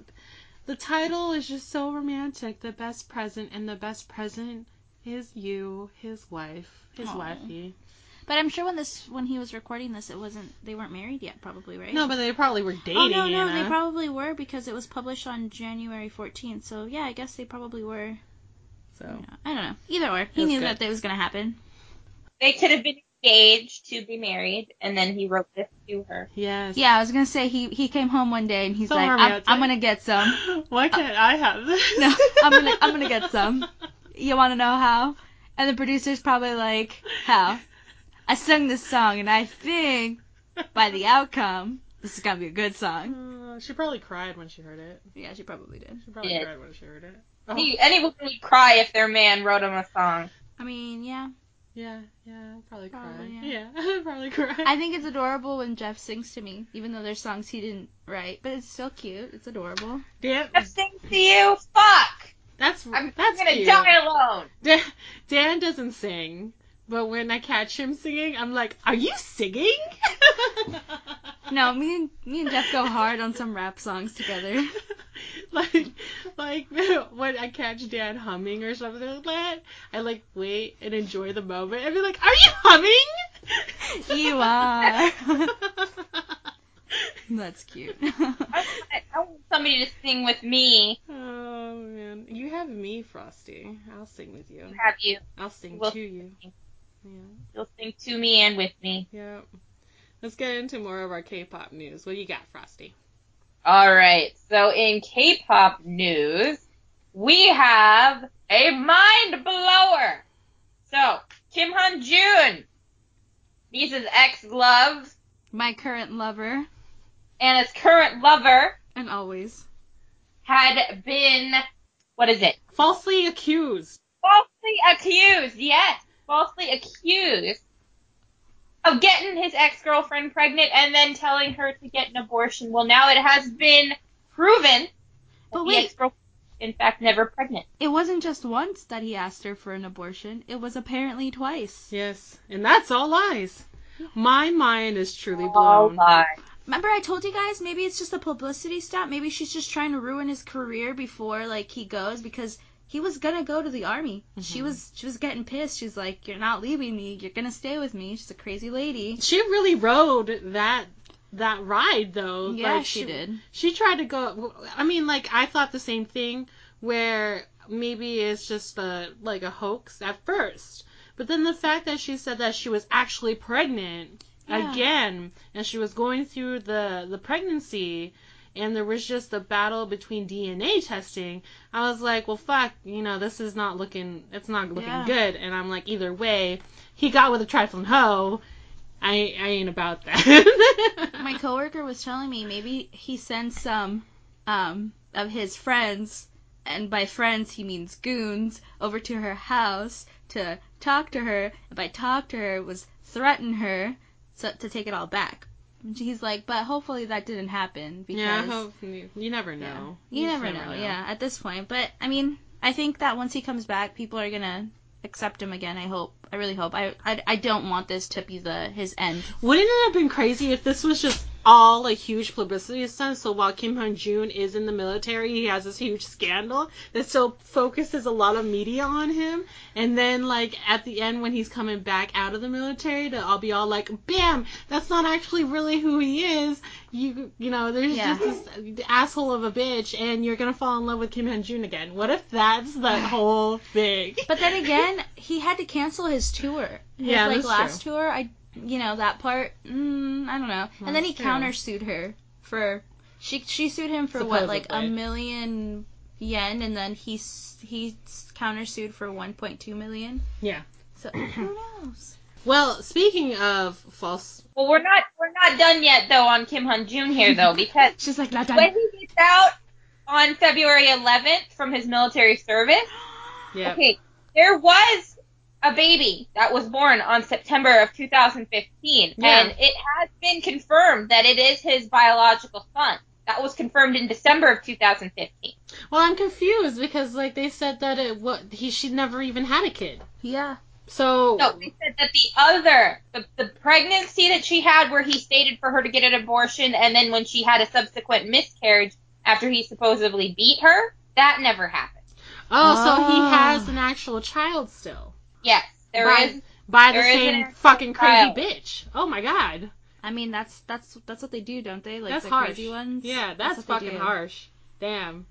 the title is just so romantic. The best present and the best present is you, his wife, his Aw. wifey. But I'm sure when this when he was recording this, it wasn't they weren't married yet, probably, right? No, but they probably were dating. Oh no, no, Anna. they probably were because it was published on January 14th. So yeah, I guess they probably were. so You know, I don't know. Either or, he knew good. that that was gonna happen. They could have been engaged to be married, and then he wrote this to her. yes. Yeah, I was gonna say he he came home one day and he's So like, I'm. I'm gonna get some. Why can't I have this? No, I'm gonna I'm gonna get some. You want to know how? And the producer's probably like, how? I sung this song and I think by the outcome, This is gonna be a good song. Uh, she probably cried when she heard it. Yeah, she probably did. She probably Did. cried when she heard it. Oh, Any, anyone would cry if their man wrote them a song. I mean, yeah. Yeah, yeah, I'd probably cry. Probably, yeah, probably cry. I think it's adorable when Jeff sings to me, even though there's songs he didn't write, but it's still cute. It's adorable. Dan, Jeff sings to you? Fuck! that's I'm that's gonna cute. die alone. Dan, Dan doesn't sing, but when I catch him singing, I'm like, "Are you singing?" No, me and me and Jeff go hard on some rap songs together. like, like when I catch Dan humming or something like that, I like wait and enjoy the moment and be like, "Are you humming?" You are. That's cute. I want, I want somebody to sing with me. oh man, you have me, Frosty. I'll sing with you. Have you? I'll sing Well- to you. Yeah. You'll sing to me and with me. Yeah. Let's get into more of our K-pop news. What do you got, Frosty? All right. So in K-pop news, we have a mind blower. So Kim Hyun Jun, he's his ex love My current lover, and his current lover and always. had been what is it? Falsely accused. Falsely accused. Yes, falsely accused of getting his ex-girlfriend pregnant and then telling her to get an abortion. Well, now it has been proven But that the wait. ex-girlfriend in fact never pregnant. It wasn't just once that he asked her for an abortion. It was apparently twice. Yes, and that's all lies. My mind is truly All blown. lies. Remember I told you guys maybe it's just a publicity stunt. Maybe she's just trying to ruin his career before like he goes because he was gonna go to the army. She mm-hmm. was she was getting pissed. She's like, "You're not leaving me. You're gonna stay with me." She's a crazy lady. She really rode that that ride though. Yeah, Like, she did. She tried to go. I mean, like I thought the same thing. Where maybe it's just a like a hoax at first, but then the fact that she said that she was actually pregnant Yeah. again, and she was going through the the pregnancy, and there was just a battle between DNA testing. I was like, well, fuck, you know, this is not looking, it's not looking Yeah. good. And I'm like, either way, he got with a trifling hoe. I I ain't about that. My coworker was telling me maybe he sends some um of his friends and by friends he means goons over to her house to talk to her and by talk to her was threaten her so, to take it all back. He's like, but hopefully that didn't happen because yeah, I hope you, you never know. you, just never, know, Yeah, at this point, but I mean, I think that once he comes back, people are gonna accept him again. I hope. I really hope. I I, I don't want this to be the his end. Wouldn't it have been crazy if this was just all a huge publicity stunt? So while Kim Hyun Jun is in the military, he has this huge scandal that still focuses a lot of media on him, and then like at the end when he's coming back out of the military, to I'll be all like, "Bam! That's not actually really who he is. You you know, there's Yeah. just this asshole of a bitch, and you're gonna fall in love with Kim Hyun Jun again. What if that's the whole thing? But then again, he had to cancel his tour. His Yeah, like last tour, I you know that part. Mm, I don't know. and then he true. countersued her for she she sued him for what like a million yen, and then he he countersued for 1.2 million. Yeah. So who knows? Well, speaking of false Well, we're not we're not done yet though on Kim Hyun Jun here though because She's like not done. when he gets out on February 11th from his military service, Yeah. okay, there was a baby that was born on September of 2015, Yeah. and it has been confirmed that it is his biological son. That was confirmed in December of 2015. Well, I'm confused because like they said that it what he she never even had a kid. Yeah. So No, they said that the other, the, the pregnancy that she had where he stated for her to get an abortion, and then when she had a subsequent miscarriage after he supposedly beat her, that never happened. oh, so he Oh. has an actual child still Yes, there by, is. by the same fucking crazy bitch. Oh my god, I mean that's that's that's what they do, don't they? Like that's the harsh. crazy ones. Yeah, that's, they fucking harsh. Damn.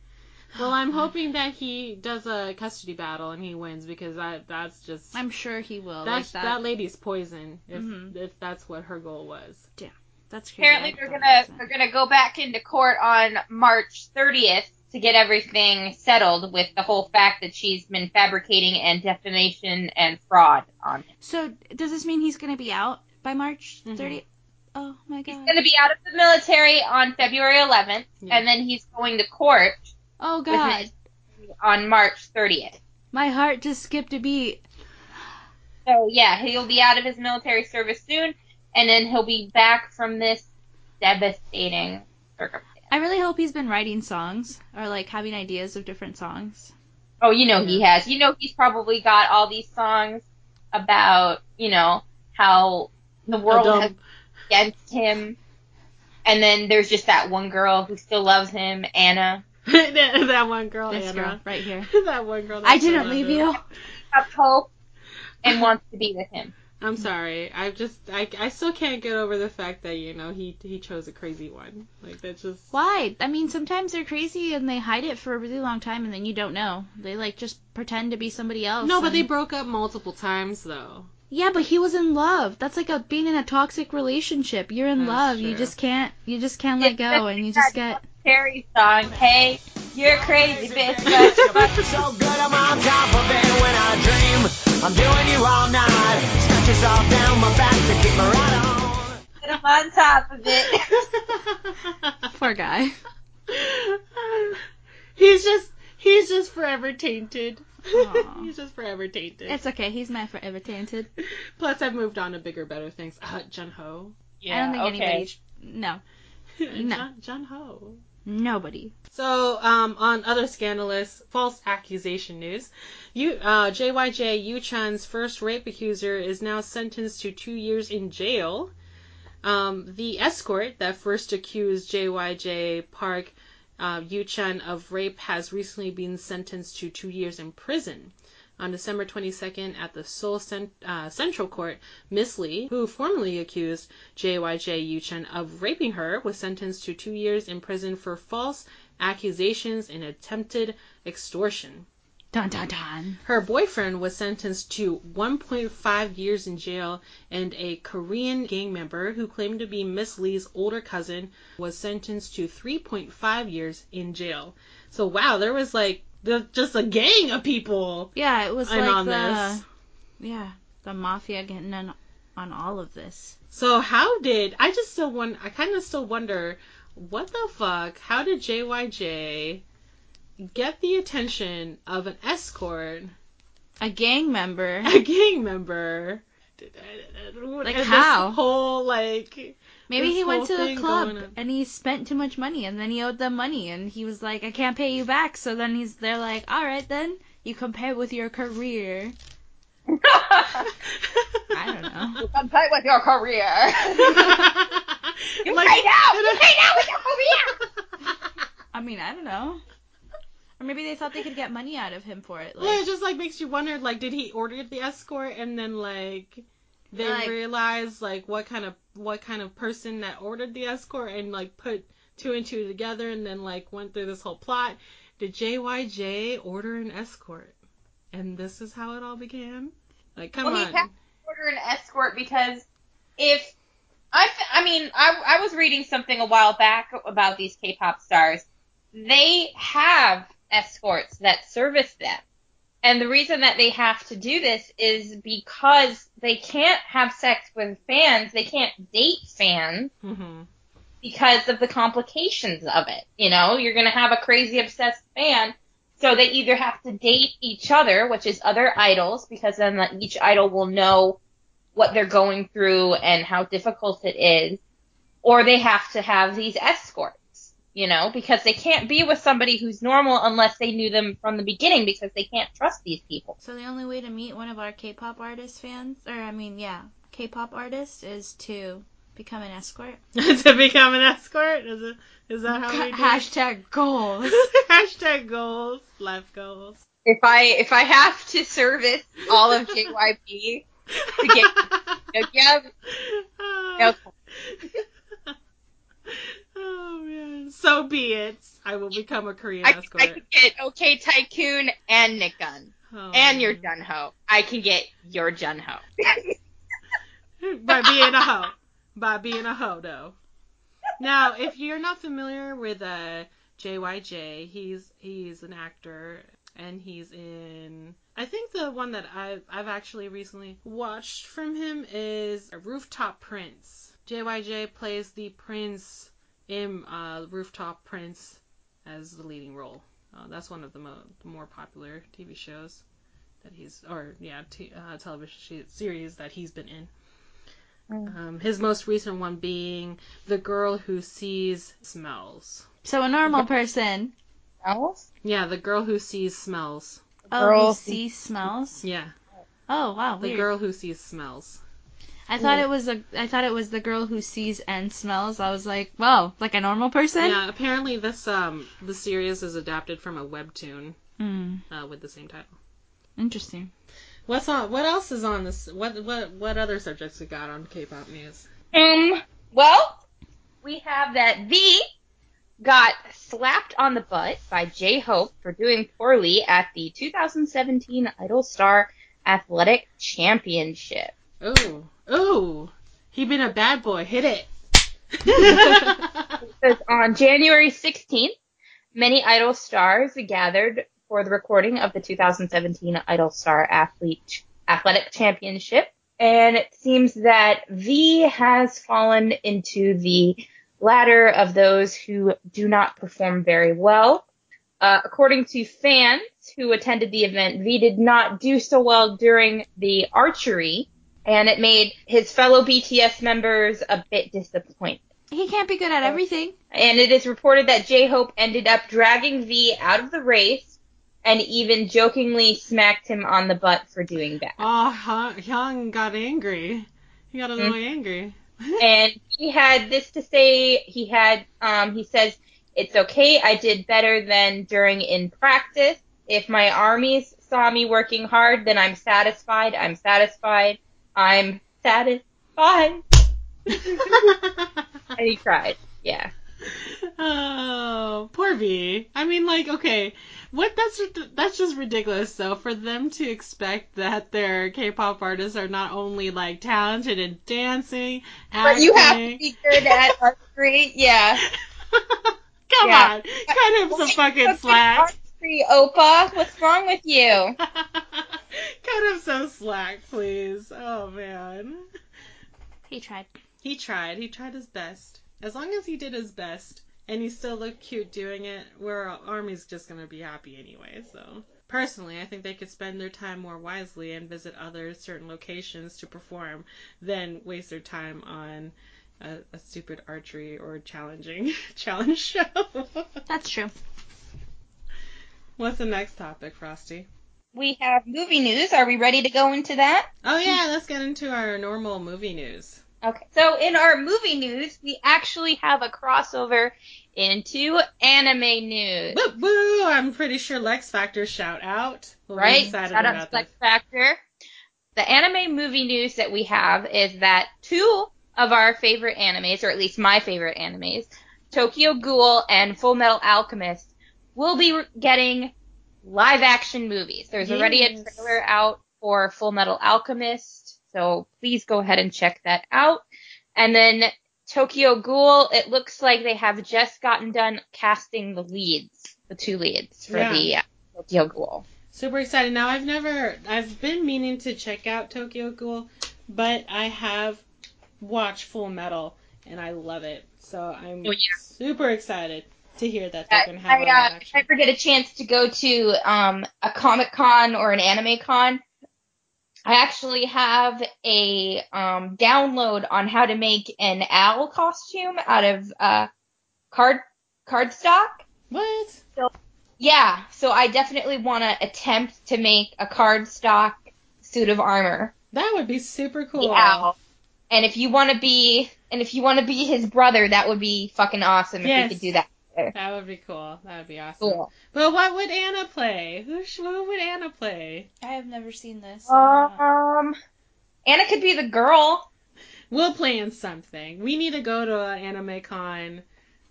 Well, I'm hoping that he does a custody battle and he wins because that that's just I'm sure he will. that's like that. that. lady's poison if Mhm. if that's what her goal was. Damn, that's crazy. Apparently, they're gonna they're gonna go back into court on March 30th to get everything settled with the whole fact that she's been fabricating and defamation and fraud on him. So does this mean he's gonna be out by March Mhm. 30th? Oh my god. He's going to be out of the military on February 11th, Yeah. and then he's going to court Oh god. on March 30th. My heart just skipped a beat. So yeah, he'll be out of his military service soon, and then he'll be back from this devastating circumstance. I really hope he's been writing songs or like having ideas of different songs. Oh, you know he has. You know he's probably got all these songs about, you know, how the world has against him. And then there's just that one girl who still loves him, Anna. that, that one girl, This Anna. girl right here. that one girl. that I didn't leave him. you. Up hope and wants to be with him. I'm sorry. I just I, I still can't get over the fact that you know he he chose a crazy one. Like that's just Why? I mean, sometimes they're crazy and they hide it for a really long time and then you don't know. They like just pretend to be somebody else. no, but they broke up multiple times though. Yeah, but he was in love. That's like a being in a toxic relationship. You're in That's love. You just can't. You just can't let go, and you just get. Terry song, hey, you're crazy, bitch, but, but So good I'm on top of it when I dream I'm doing you all night Scratches all down my back to keep me right on I'm on top of it. Poor guy. he's just he's just forever tainted. Aw. he's just forever tainted. It's okay. He's my forever tainted. Plus, I've moved on to bigger, better things. Uh, Jun Ho. I don't think anybody. No, No. Jun, Jun Ho. nobody. So, um, on other scandalous false accusation news, you, uh, JYJ Yoochun's first rape accuser is now sentenced to two years in jail. Um, the escort that first accused JYJ Park uh, Yoochun of rape has recently been sentenced to two years in prison. On December 22nd, at the Seoul Cent- uh, Central Court, Miss Lee, who formerly accused JYJ Yoochun of raping her, was sentenced to two years in prison for false accusations and attempted extortion. Dun dun dun. Her boyfriend was sentenced to 1.5 years in jail, and a Korean gang member who claimed to be Miss Lee's older cousin was sentenced to 3.5 years in jail. So wow, there was like the, just a gang of people. Yeah, it was like on the. this. Yeah, the mafia getting in on all of this. So how did I just still wonder? I kind of still wonder what the fuck? How did JYJ get the attention of an escort, A gang member. a gang member? Like And this how? whole like Maybe he went to the club and he spent too much money and then he owed them money and he was like, I can't pay you back. So then he's they're like, all right then, you compare with your career. I don't know. Compete with your career. You Like- pay now. You pay now with your career. I mean, I don't know. Or maybe they thought they could get money out of him for it. Well, it just like makes you wonder, like, did he order the escort and then like they Like- realized like what kind of what kind of person that ordered the escort and like put two and two together and then like went through this whole plot. Did JYJ order an escort? And this is how it all began? Like, come well, on. he had to order an escort because if I, th- I mean, I, I was reading something a while back about these K-pop stars. They have escorts that service them. And the reason that they have to do this is because they can't have sex with fans. They can't date fans hmm because of the complications of it. You know, you're going to have a crazy obsessed fan. So they either have to date each other, which is other idols, because then each idol will know what they're going through and how difficult it is, or they have to have these escorts, you know, because they can't be with somebody who's normal unless they knew them from the beginning because they can't trust these people. so the only way to meet one of our K-pop artist fans, or I mean, yeah, K-pop artists, is to become an escort. to become an escort? Is it? Is that how we do? Hashtag goals. Hashtag goals, life goals. If I if I have to service all of JYP to get yeah, no, oh man. So be it. I will become a Korean I, escort. I could get Ok Taecyeon and Nichkhun. Oh, and your man. Junho. I can get your Junho. By being a hoe. By being a hoe, though. Now, if you're not familiar with uh, JYJ, he's he's an actor, and he's in. I think the one that I've I've actually recently watched from him is a Rooftop Prince. JYJ plays the prince in uh, Rooftop Prince as the leading role. Uh, that's one of the mo- more popular TV shows that he's, or yeah, t- uh, television sh- series that he's been in. Mm. Um, his most recent one being The Girl Who Sees Smells. So a normal person. Else? Yeah, The Girl Who Sees Smells. Oh, Girl who who- sees smells. Yeah, Oh wow, The weird. Girl Who Sees Smells. I thought it was a. I thought it was the girl who sees and smells. I was like, wow, like a normal person. Yeah, apparently this um the series is adapted from a webtoon Hmm. uh, with the same title. Interesting. What's on? What else is on this? What what what other subjects we got on K-pop news? Um, well, we have that V got slapped on the butt by J Hope for doing poorly at the 2017 Idol Star Athletic Championship. Oh oh, he been a bad boy. Hit it. Because on January 16th, many Idol stars gathered for the recording of the 2017 Idol Star Athlete Athletic Championship. And it seems that V has fallen into the latter of those who do not perform very well. Uh, according to fans who attended the event, V did not do so well during the archery, and it made his fellow BTS members a bit disappointed. He can't be good at everything. And it is reported that J Hope ended up dragging V out of the race and even jokingly smacked him on the butt for doing that. oh, Hyung- Hyung got angry. He got a little angry. and he had this to say. He had, um, he says, it's okay. I did better than during in practice. If my armies saw me working hard, then I'm satisfied. I'm satisfied. I'm satisfied. And he cried. Yeah. oh, poor V. I mean, like, okay, what? That's that's just ridiculous. though, for them to expect that their K-pop artists are not only like talented in dancing, acting, But you have to be good at archery. Yeah. Come Yeah. on, cut him some fucking slack. Archery, Opa. What's wrong with you? cut him some slack, please. Oh man. He tried. He tried. He tried his best. As long as he did his best and he still looked cute doing it, where our army's just gonna be happy anyway. So personally, I think they could spend their time more wisely and visit other certain locations to perform than waste their time on a, a stupid archery or challenging challenge show. That's true. What's the next topic, Frosty? We have movie news. Are we ready to go into that? Oh yeah, let's get into our normal movie news. Okay. So in our movie news, we actually have a crossover into anime news. Woo woo! I'm pretty sure Lex Factor shout out. We'll right? Shout out to Flex this. Factor. The anime movie news that we have is that two of our favorite animes, or at least my favorite animes, Tokyo Ghoul and Full Metal Alchemist, will be getting live action movies. There's already a trailer out for Full Metal Alchemist, so please go ahead and check that out. And then Tokyo Ghoul, it looks like they have just gotten done casting the leads, the two leads for Yeah. the uh, Tokyo Ghoul. Super excited. Now I've never I've been meaning to check out Tokyo Ghoul, but I have watched Full Metal and I love it. So I'm Oh, yeah. super excited to hear that they're I, gonna have a I, uh, if I ever get a chance to go to um, a Comic Con or an Anime Con, I actually have a um, download on how to make an Al costume out of uh, card cardstock. What? Yeah, so I definitely want to attempt to make a cardstock suit of armor. That would be super cool. Al. And if you want to be, and if you want to be his brother, that would be fucking awesome if Yes. we could do that. That would be cool. That would be awesome. Cool. But what would Anna play? Who, sh- who would Anna play? I have never seen this. Um, Anna could be the girl. We'll plan something. We need to go to an anime con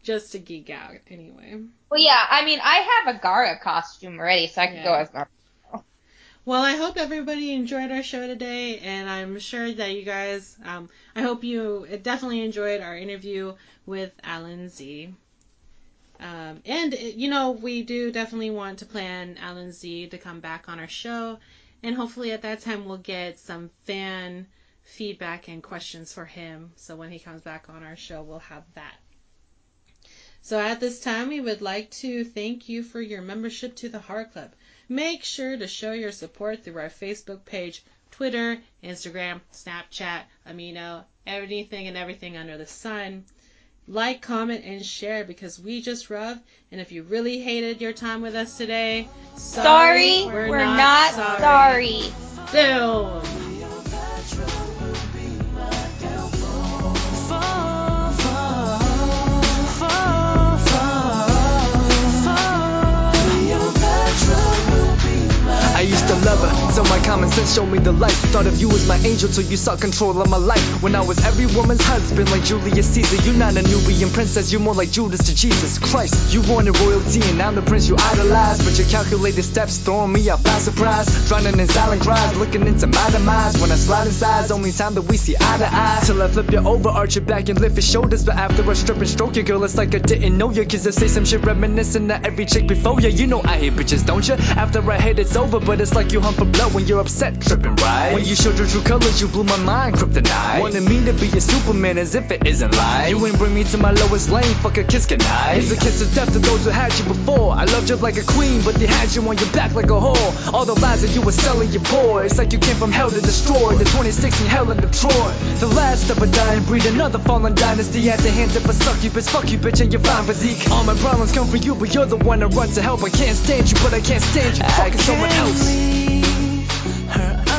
just to geek out anyway. Well, yeah, I mean, I have a Gaara costume already, so I could Yeah. go as Gaara. Well, I hope everybody enjoyed our show today, and I'm sure that you guys, um, I hope you definitely enjoyed our interview with Alan Z. Um, and, you know, we do definitely want to plan Alan Z to come back on our show, and hopefully at that time we'll get some fan feedback and questions for him. So when he comes back on our show, we'll have that. So at this time, we would like to thank you for your membership to the Hara Club. Make sure to show your support through our Facebook page, Twitter, Instagram, Snapchat, Amino, anything and everything under the sun. Like, comment, and share because we just rub. And if you really hated your time with us today, sorry, Sorry, we're, not, sorry. Boom. Fall. Your backdrop will be my I used to love her, so my common sense showed me the light. Thought of you as my angel till you sought control of my life. When I was every woman's husband, like Julius Caesar. You're not a Nubian princess, you're more like Judas to Jesus Christ. You wanted royalty, and I'm the prince you idolized. But your calculated steps throwing me off by surprise. Drowning in silent cries, looking into my demise. When I slide inside, only time that we see eye to eye. Till I flip you over, arch your back, and lift your shoulders. But after I strip and stroke your girl, it's like I didn't know you. Cause I say some shit reminiscent of every chick before you. You know I hate bitches, don't you? After I hit, it's over, but it's like you hump a when you're upset, tripping right. When you showed your true colors, you blew my mind, kryptonite. Wanted me to be a Superman as if it isn't life. You ain't bring me to my lowest lane, fuck a kiss goodnight. It's a kiss of death to those who had you before. I loved you like a queen, but they had you on your back like a whore. All the lies that you were selling, your poor. It's like you came from hell to destroy the 2016 hell in Detroit. The last of a dying breed, another fallen dynasty at the hands of a succubus. Fuck you, bitch, and your fine physique. All my problems come from you, but you're the one to run to help. I can't stand you, but I can't stand you. I Fucking someone else. leave her